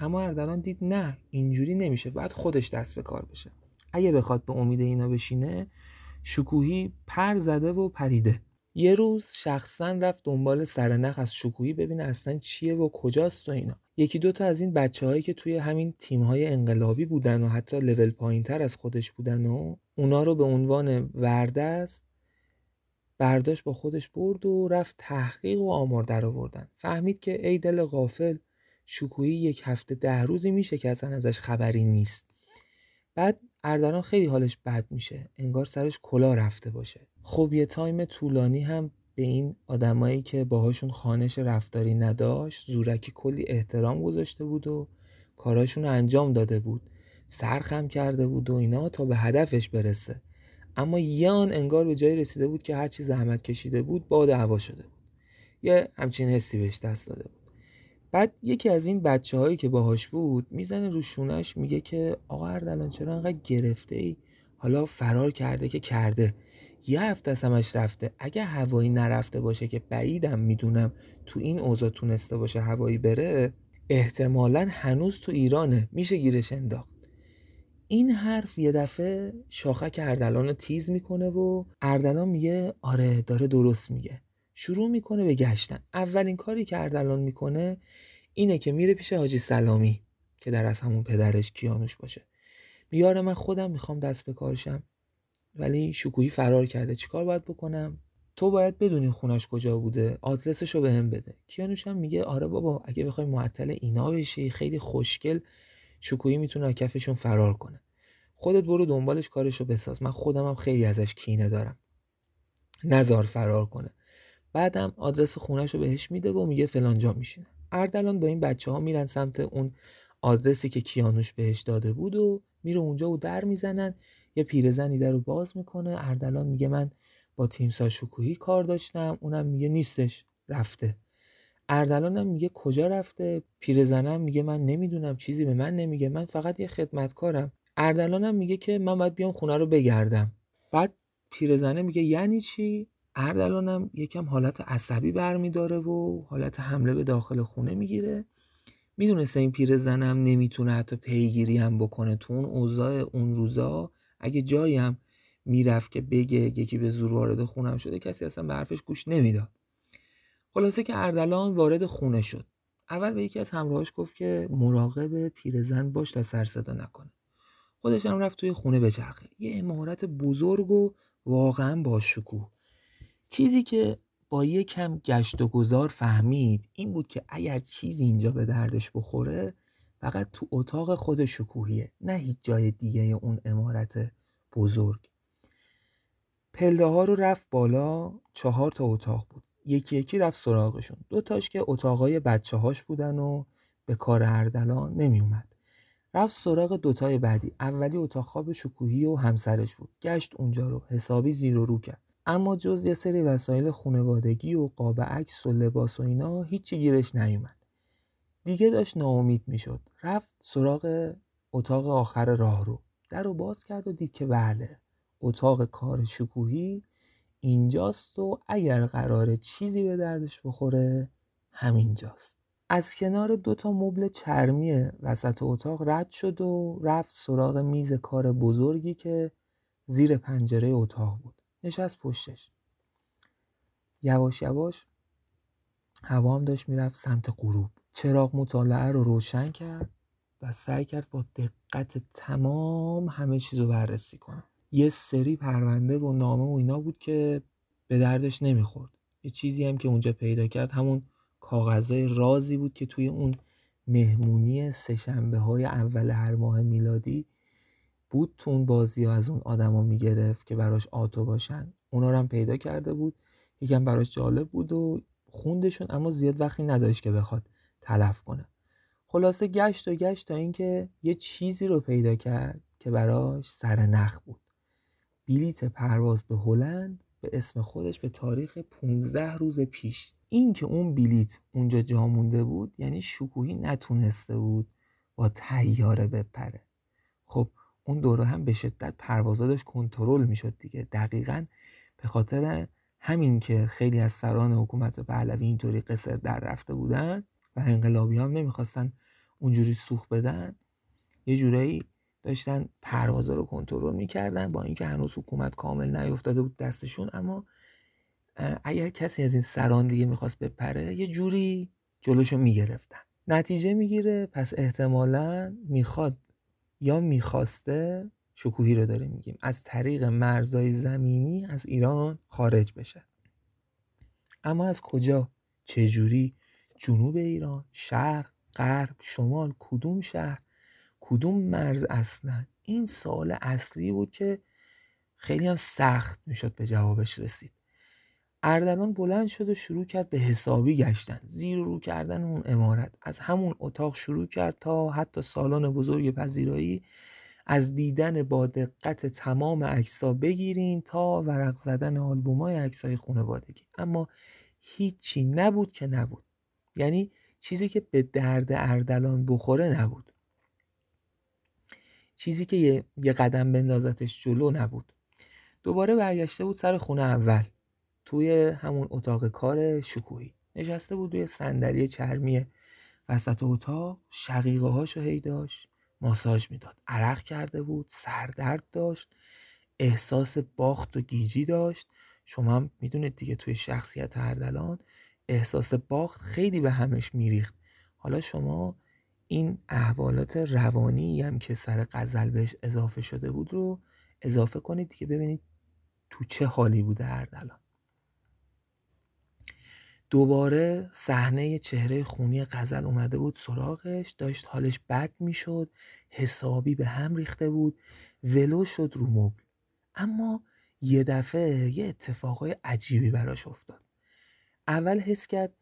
اما اردلان دید نه اینجوری نمیشه باید خودش دست به کار بشه. اگه بخواد به امید اینا بشینه شکوهی پر زده و پریده. یه روز شخصا رفت دنبال سرنخ از شکوهی ببینه اصلا چیه و کجاست و اینا. یکی دوتا از این بچه هایی که توی همین تیم های انقلابی بودن و حتی لول پایین تر از خودش بودن و اونا رو به عنوان وردست برداشت با خودش برد و رفت تحقیق و آمار در آوردن. فهمید که ای دل غافل شکوهی یک هفته ده روزی میشه که اصلا ازش خبری نیست. بعد اردلان خیلی حالش بد میشه. انگار سرش کلا رفته باشه. خب یه تایم طولانی هم به این آدمایی که باهاشون خانش رفتاری نداشت زورکی کلی احترام گذاشته بود و کاراشون انجام داده بود. سرخم کرده بود و اینا تا به هدفش برسه. اما یه آن انگار به جایی رسیده بود که هر چی زحمت کشیده بود باد هوا شده بود. یه همچین حسی بهش دست داده بود. بعد یکی از این بچه هایی که باهاش بود می‌زنه رو شونش میگه که آقا اردلان چرا انقدر گرفته ای حالا فرار کرده که کرده. یه هفته از همش رفته. اگه هوایی نرفته باشه که بعیدم می‌دونم تو این اوضاع تونسته باشه هوایی بره احتمالا هنوز تو ایرانه. میشه گیرش انداخت. این حرف یه دفعه شاخک اردلان رو تیز می‌کنه و اردلان میگه آره داره درست میگه. شروع می‌کنه به گشتن. اولین کاری که اردلان می‌کنه اینه که میره پیش حاجی سلامی که در از همون پدرش کیانوش باشه. میاره من خودم می‌خوام دست به کارشم ولی شکوهی فرار کرده. چیکار باید بکنم؟ تو باید بدونی خونش کجا بوده. آدرسش رو هم بده. کیانوش هم میگه آره بابا اگه بخوای معطل اینا بشی خیلی خوشگل شکوهی می‌تونه کفشون فرار کنه. خودت برو دنبالش کارشو بساز. من خودم هم خیلی ازش کینه دارم. نزار فرار کنه. بعدم آدرس خونش رو بهش میده و میگه فلان جا میشینه. اردلان با این بچه ها میرن سمت اون آدرسی که کیانوش بهش داده بود و میره اونجا و در می‌زنن. یه پیرزنی در رو باز می‌کنه. اردلان میگه من با تیمسا شکوهی کار داشتم. اونم میگه نیستش. رفته. اردلانم میگه کجا رفته؟ پیرزنم میگه من نمی‌دونم چیزی به من نمیگه من فقط یه خدمتکارم. اردلانم میگه که من باید بیام خونه رو بگردم. بعد پیرزنه میگه یعنی چی؟ اردلانم یکم حالت عصبی برمیداره و حالت حمله به داخل خونه می‌گیره. می‌دونسته این پیرزنم نمی‌تونه حتی پیگیری هم بکنه تو اون اوضاع اون روزا. اگه جایی هم می‌رفت که بگه یکی به زور وارد خونم شده کسی اصلا به حرفش گوش نمی‌داد. خلاصه که اردلان وارد خونه شد. اول به یکی از همراهاش گفت که مراقب پیرزن باش تا سر صدا نکنه. خودش هم رفت توی خونه بچرخه. یه امارت بزرگ و واقعا با شکوه چیزی که با یه کم گشت و گذار فهمید این بود که اگر چیزی اینجا به دردش بخوره فقط تو اتاق خود شکوهیه نه هیچ جای دیگه اون امارت بزرگ. پله ها رو رفت بالا چهار تا اتاق بود. یکی یکی رفت سراغشون. دو تاش که اتاقای بچه هاش بودن و به کار اردلان نمی اومد. رفت سراغ دوتای بعدی. اولی اتاق خواب شکوهی و همسرش بود. گشت اونجا رو. حسابی زیر و رو کرد. اما جز یه سری وسایل خونوادگی و قاب عکس و لباس و اینا هیچی گیرش نیومد. دیگه داشت ناامید می‌شد. رفت سراغ اتاق آخر راه رو در رو باز کرد و دید که بله اتاق کار شکوهی اینجاست و اگر قراره چیزی به دردش بخوره همینجاست. از کنار دوتا مبل چرمی وسط اتاق رد شد و رفت سراغ میز کار بزرگی که زیر پنجره اتاق بود. نشست پشتش. یواش یواش هوا هم داشت می‌رفت سمت غروب. چراغ مطالعه رو روشن کرد و سعی کرد با دقت تمام همه چیز رو بررسی کنه. یه سری پرونده و نامه و اینا بود که به دردش نمی‌خورد. یه چیزی هم که اونجا پیدا کرد همون کاغذهای رازی بود که توی اون مهمونی سهشنبه های اول هر ماه میلادی بود تو اون بازی ها از اون آدما می‌گرفت که براش آتو باشن. اونا رو هم پیدا کرده بود. یکم براش جالب بود و خوندشون اما زیاد وقتی نداشت که بخواد تلف کنه. خلاصه گشت و گشت تا اینکه یه چیزی رو پیدا کرد که براش سر نخ بود. بلیت پرواز به هلند به اسم خودش به تاریخ 15 روز پیش. این که اون بلیت اونجا جا مونده بود یعنی شکوهی نتونسته بود با تیاره بپره. خب اون دوره هم به شدت پروازا داشت کنترل می‌شد دیگه. دقیقا به خاطر همین که خیلی از سران حکومت پهلوی اینطوری قصر در رفته بودن و انقلابی هم نمی‌خواستن اونجوری سوخ بدن یه جورایی داشتن پروازا رو کنترل می‌کردن با اینکه هنوز حکومت کامل نیفتاده بود دستشون. اما اگر کسی از این سران دیگه می‌خواست بپره یه جوری جلوشو می‌گرفتن. نتیجه می‌گیره پس احتمالا می‌خواد یا می‌خواسته شکوهی رو داره میگیم. از طریق مرزای زمینی از ایران خارج بشه. اما از کجا؟ چجوری؟ جنوب ایران شرق غرب شمال کدوم شهر؟ کدوم مرز اصلا؟ این سوال اصلی بود که خیلی هم سخت می‌شد به جوابش رسید. اردلان بلند شد و شروع کرد به حسابی گشتن. زیر رو کردن اون امارت. از همون اتاق شروع کرد تا حتی سالن بزرگ پذیرایی از دیدن با دقت تمام عکسا بگیرین تا ورق زدن آلبومای عکسای خانوادگی. اما هیچی نبود که نبود. یعنی چیزی که به درد اردلان بخوره نبود. چیزی که یه, یه قدم بندازتش جلو نبود. دوباره برگشته بود سر خونه اول توی همون اتاق کار شکوهی. نشسته بود روی صندلی چرمی وسط اتاق شقیقه هاشو هی داشت ماساژ می‌داد. عرق کرده بود سردرد داشت احساس باخت و گیجی داشت. شما هم می‌دونید دیگه توی شخصیت اردلان احساس باخت خیلی به همش میریخت. حالا شما این احوالات روانی هم که سر قزل بهش اضافه شده بود رو اضافه کنید که ببینید تو چه حالی بوده اردلان دوباره صحنه چهره خونی قزل اومده بود سراغش داشت حالش بد می‌شد حسابی به هم ریخته بود ولو شد رو مبل. اما یه دفعه یه اتفاقای عجیبی براش افتاد. اول حس کرد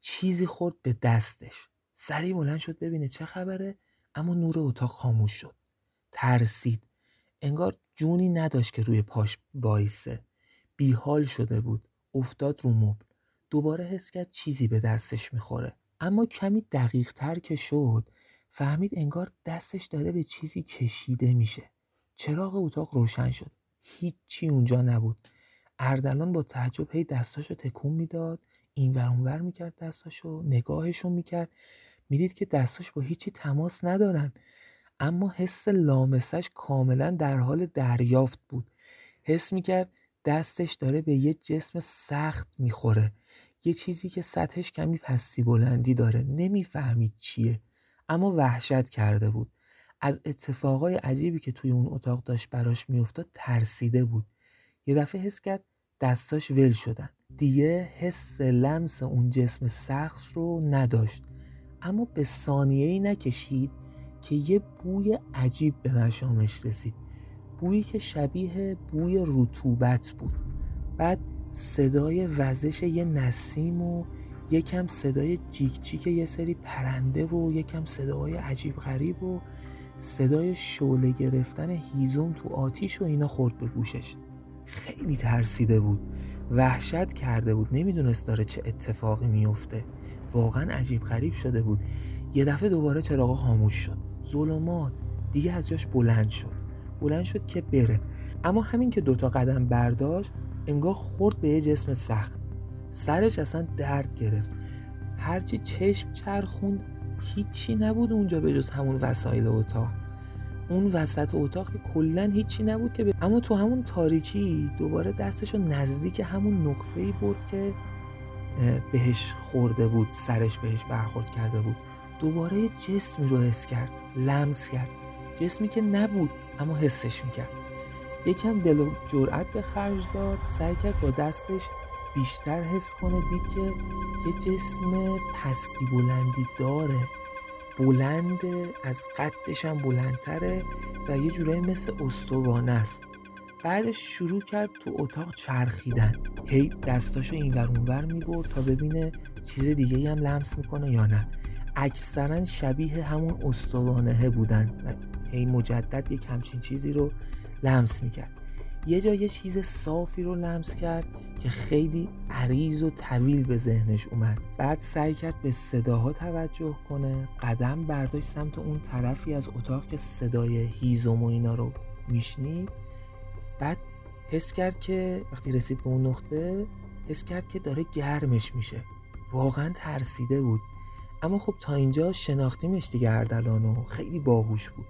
چیزی خورد به دستش. سریع بلند شد ببینه چه خبره اما نور اتاق خاموش شد. ترسید. انگار جونی نداشت که روی پاش وایسه. بیحال شده بود. افتاد رو مبل. دوباره حس کرد چیزی به دستش می‌خوره. اما کمی دقیق تر که شد فهمید انگار دستش داره به چیزی کشیده میشه. چراغ اتاق روشن شد. هیچی اونجا نبود. اردلان با تعجب هی دستاشو تکون می‌داد. این ور اونور می‌کرد دستاشو. نگاهشو می‌کرد. می‌دید که دستاش با هیچی تماس ندارن. اما حس لامسش کاملا در حال دریافت بود. حس می‌کرد دستش داره به یه جسم سخت می‌خوره. یه چیزی که سطحش کمی پستی بلندی داره. نمی‌فهمید چیه. اما وحشت کرده بود. از اتفاقای عجیبی که توی اون اتاق داشت براش میافتاد ترسیده بود. یه دفعه حس کرد دستاش ول شدن. دیگه حس لمس اون جسم سخت رو نداشت. اما به ثانیه ای نکشید که یه بوی عجیب به مشامش رسید. بویی که شبیه بوی رطوبت بود. بعد صدای وزش یه نسیم و یکم صدای جیک جیک یه سری پرنده و یکم صدای عجیب غریب و صدای شعله گرفتن هیزم تو آتیش و اینا خورد به گوشش. خیلی ترسیده بود. وحشت کرده بود. نمی‌دونست داره چه اتفاقی میفته واقعا عجیب غریب شده بود. یه دفعه دوباره چراغا خاموش شد. ظلمات. دیگه از جاش بلند شد. بلند شد که بره. اما همین که دوتا قدم برداشت انگار خورد به یه جسم سخت. سرش اصلا درد گرفت. هرچی چشم چرخوند هیچی نبود اونجا به جز همون وسایل اتاق. اون وسط اتاق که کلا هیچی نبود که اما تو همون تاریکی دوباره دستشو نزدیک همون نقطه ای برد که بهش خورده بود سرش بهش برخورد کرده بود. دوباره جسمی رو حس کرد لمس کرد. جسمی که نبود اما حسش می‌کرد. یکم دل و جرأت به خرج داد سعی کرد با دستش بیشتر حس کنه دید که یه جسم پستی بلندی داره. بلنده از قدش هم بلندتره و یه جورایی مثل استوانه است. بعدش شروع کرد تو اتاق چرخیدن. هی دستاشو اینور اونور می‌برد تا ببینه چیز دیگه هم لمس می‌کنه یا نه. اکثرا شبیه همون استوانه بودن و هی مجدد یک همچین چیزی رو لمس می‌کرد. یه جا یه چیز صافی رو لمس کرد که خیلی عریض و طویل به ذهنش اومد. بعد سعی کرد به صداها توجه کنه قدم برداشت سمت اون طرفی از اتاق که صدای هیزم و اینا رو میشنید. بعد حس کرد که وقتی رسید به اون نقطه حس کرد که داره گرمش میشه. واقعا ترسیده بود. اما خب تا اینجا شناختیمش دیگه و خیلی باهوش بود.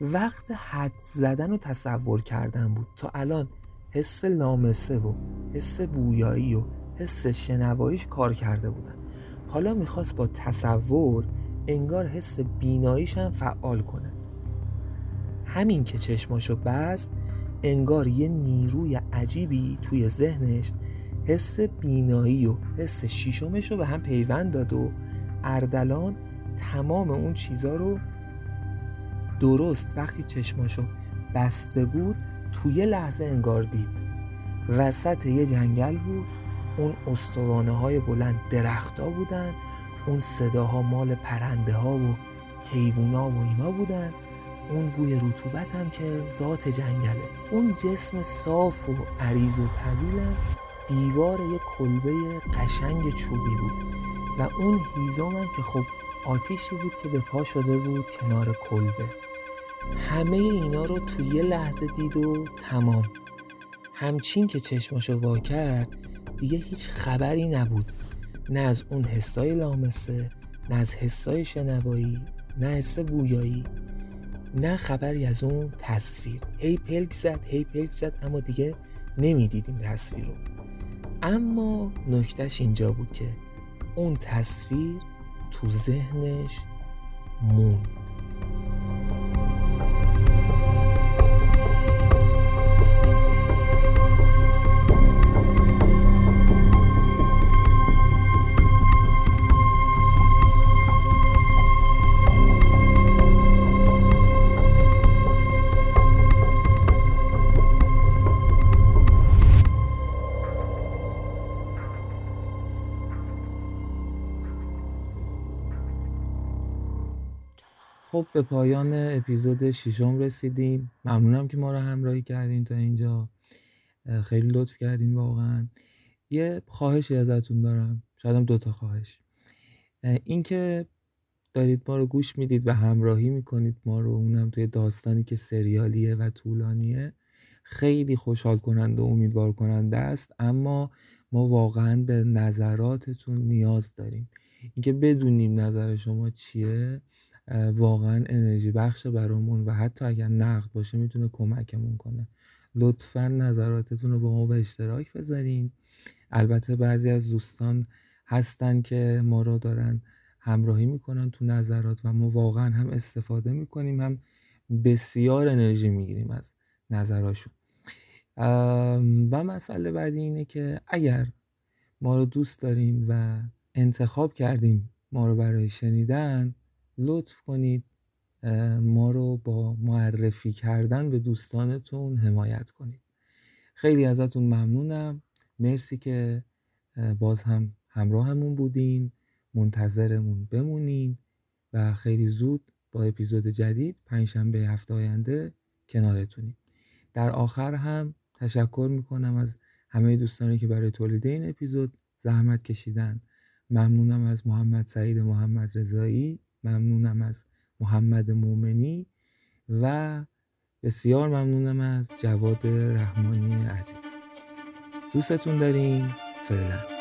وقت حد زدن و تصور کردن بود. تا الان حس لامسه و حس بویایی و حس شنواییش کار کرده بودن. حالا می‌خواست با تصور انگار حس بیناییش هم فعال کنه. همین که چشماشو بست انگار یه نیروی عجیبی توی ذهنش حس بینایی و حس شیشمش رو به هم پیوند داد و اردلان تمام اون چیزا رو درست وقتی چشماشو بسته بود توی لحظه انگار دید. وسط یه جنگل بود اون استوانه های بلند درختا بودن اون صداها مال پرنده ها و حیوونا و اینا بودن. اون بوی رطوبت هم که ذات جنگله. اون جسم صاف و عریض و طویلم دیوار یک کلبه قشنگ چوبی بود. و اون هیزم هم که خب آتیشی بود که به پا شده بود کنار کلبه. همه اینا رو توی یه لحظه دید و تمام. همچین که چشماشو وا کرد دیگه هیچ خبری نبود. نه از اون حسای لامسه نه از حسای شنوایی نه حس بویایی. نه خبری از اون تصویر. هی پلک زد هی پلک زد اما دیگه نمی‌دید این تصویر رو. اما نکتهش اینجا بود که اون تصویر تو ذهنش موند. به پایان اپیزود ششم رسیدیم ممنونم که ما رو همراهی کردین تا اینجا. خیلی لطف کردین واقعا. یه خواهشی ازتون دارم. شاید هم دوتا خواهش. اینکه دارید ما رو گوش می‌دید و همراهی می‌کنید ما رو اونم توی داستانی که سریالیه و طولانیه خیلی خوشحال کننده و امیدوار کننده است. اما ما واقعا به نظراتتون نیاز داریم. اینکه بدونیم نظر شما چیه واقعا انرژی بخش برامون و حتی اگر نقد باشه می‌تونه کمکمون کنه. لطفا نظراتتون رو با ما به اشتراک بذارین. البته بعضی از دوستان هستن که ما رو دارن همراهی می‌کنن تو نظرات و ما واقعا هم استفاده می‌کنیم هم بسیار انرژی می‌گیریم از نظراشون. و مسئله بعدی اینه که اگر ما رو دوست دارین و انتخاب کردین ما رو برای شنیدن لطف کنید ما رو با معرفی کردن به دوستانتون حمایت کنید. خیلی ازتون ممنونم. مرسی که باز هم همراهمون بودین. منتظرمون بمونین و خیلی زود با اپیزود جدید پنجشنبه هفته آینده کنارتونیم. در آخر هم تشکر می‌کنم از همه دوستانی که برای تولید این اپیزود زحمت کشیدن. ممنونم از محمد سعید محمد رضایی. ممنونم از محمد مومنی و بسیار ممنونم از جواد رحمانی عزیز. دوستتون داریم. فعلا.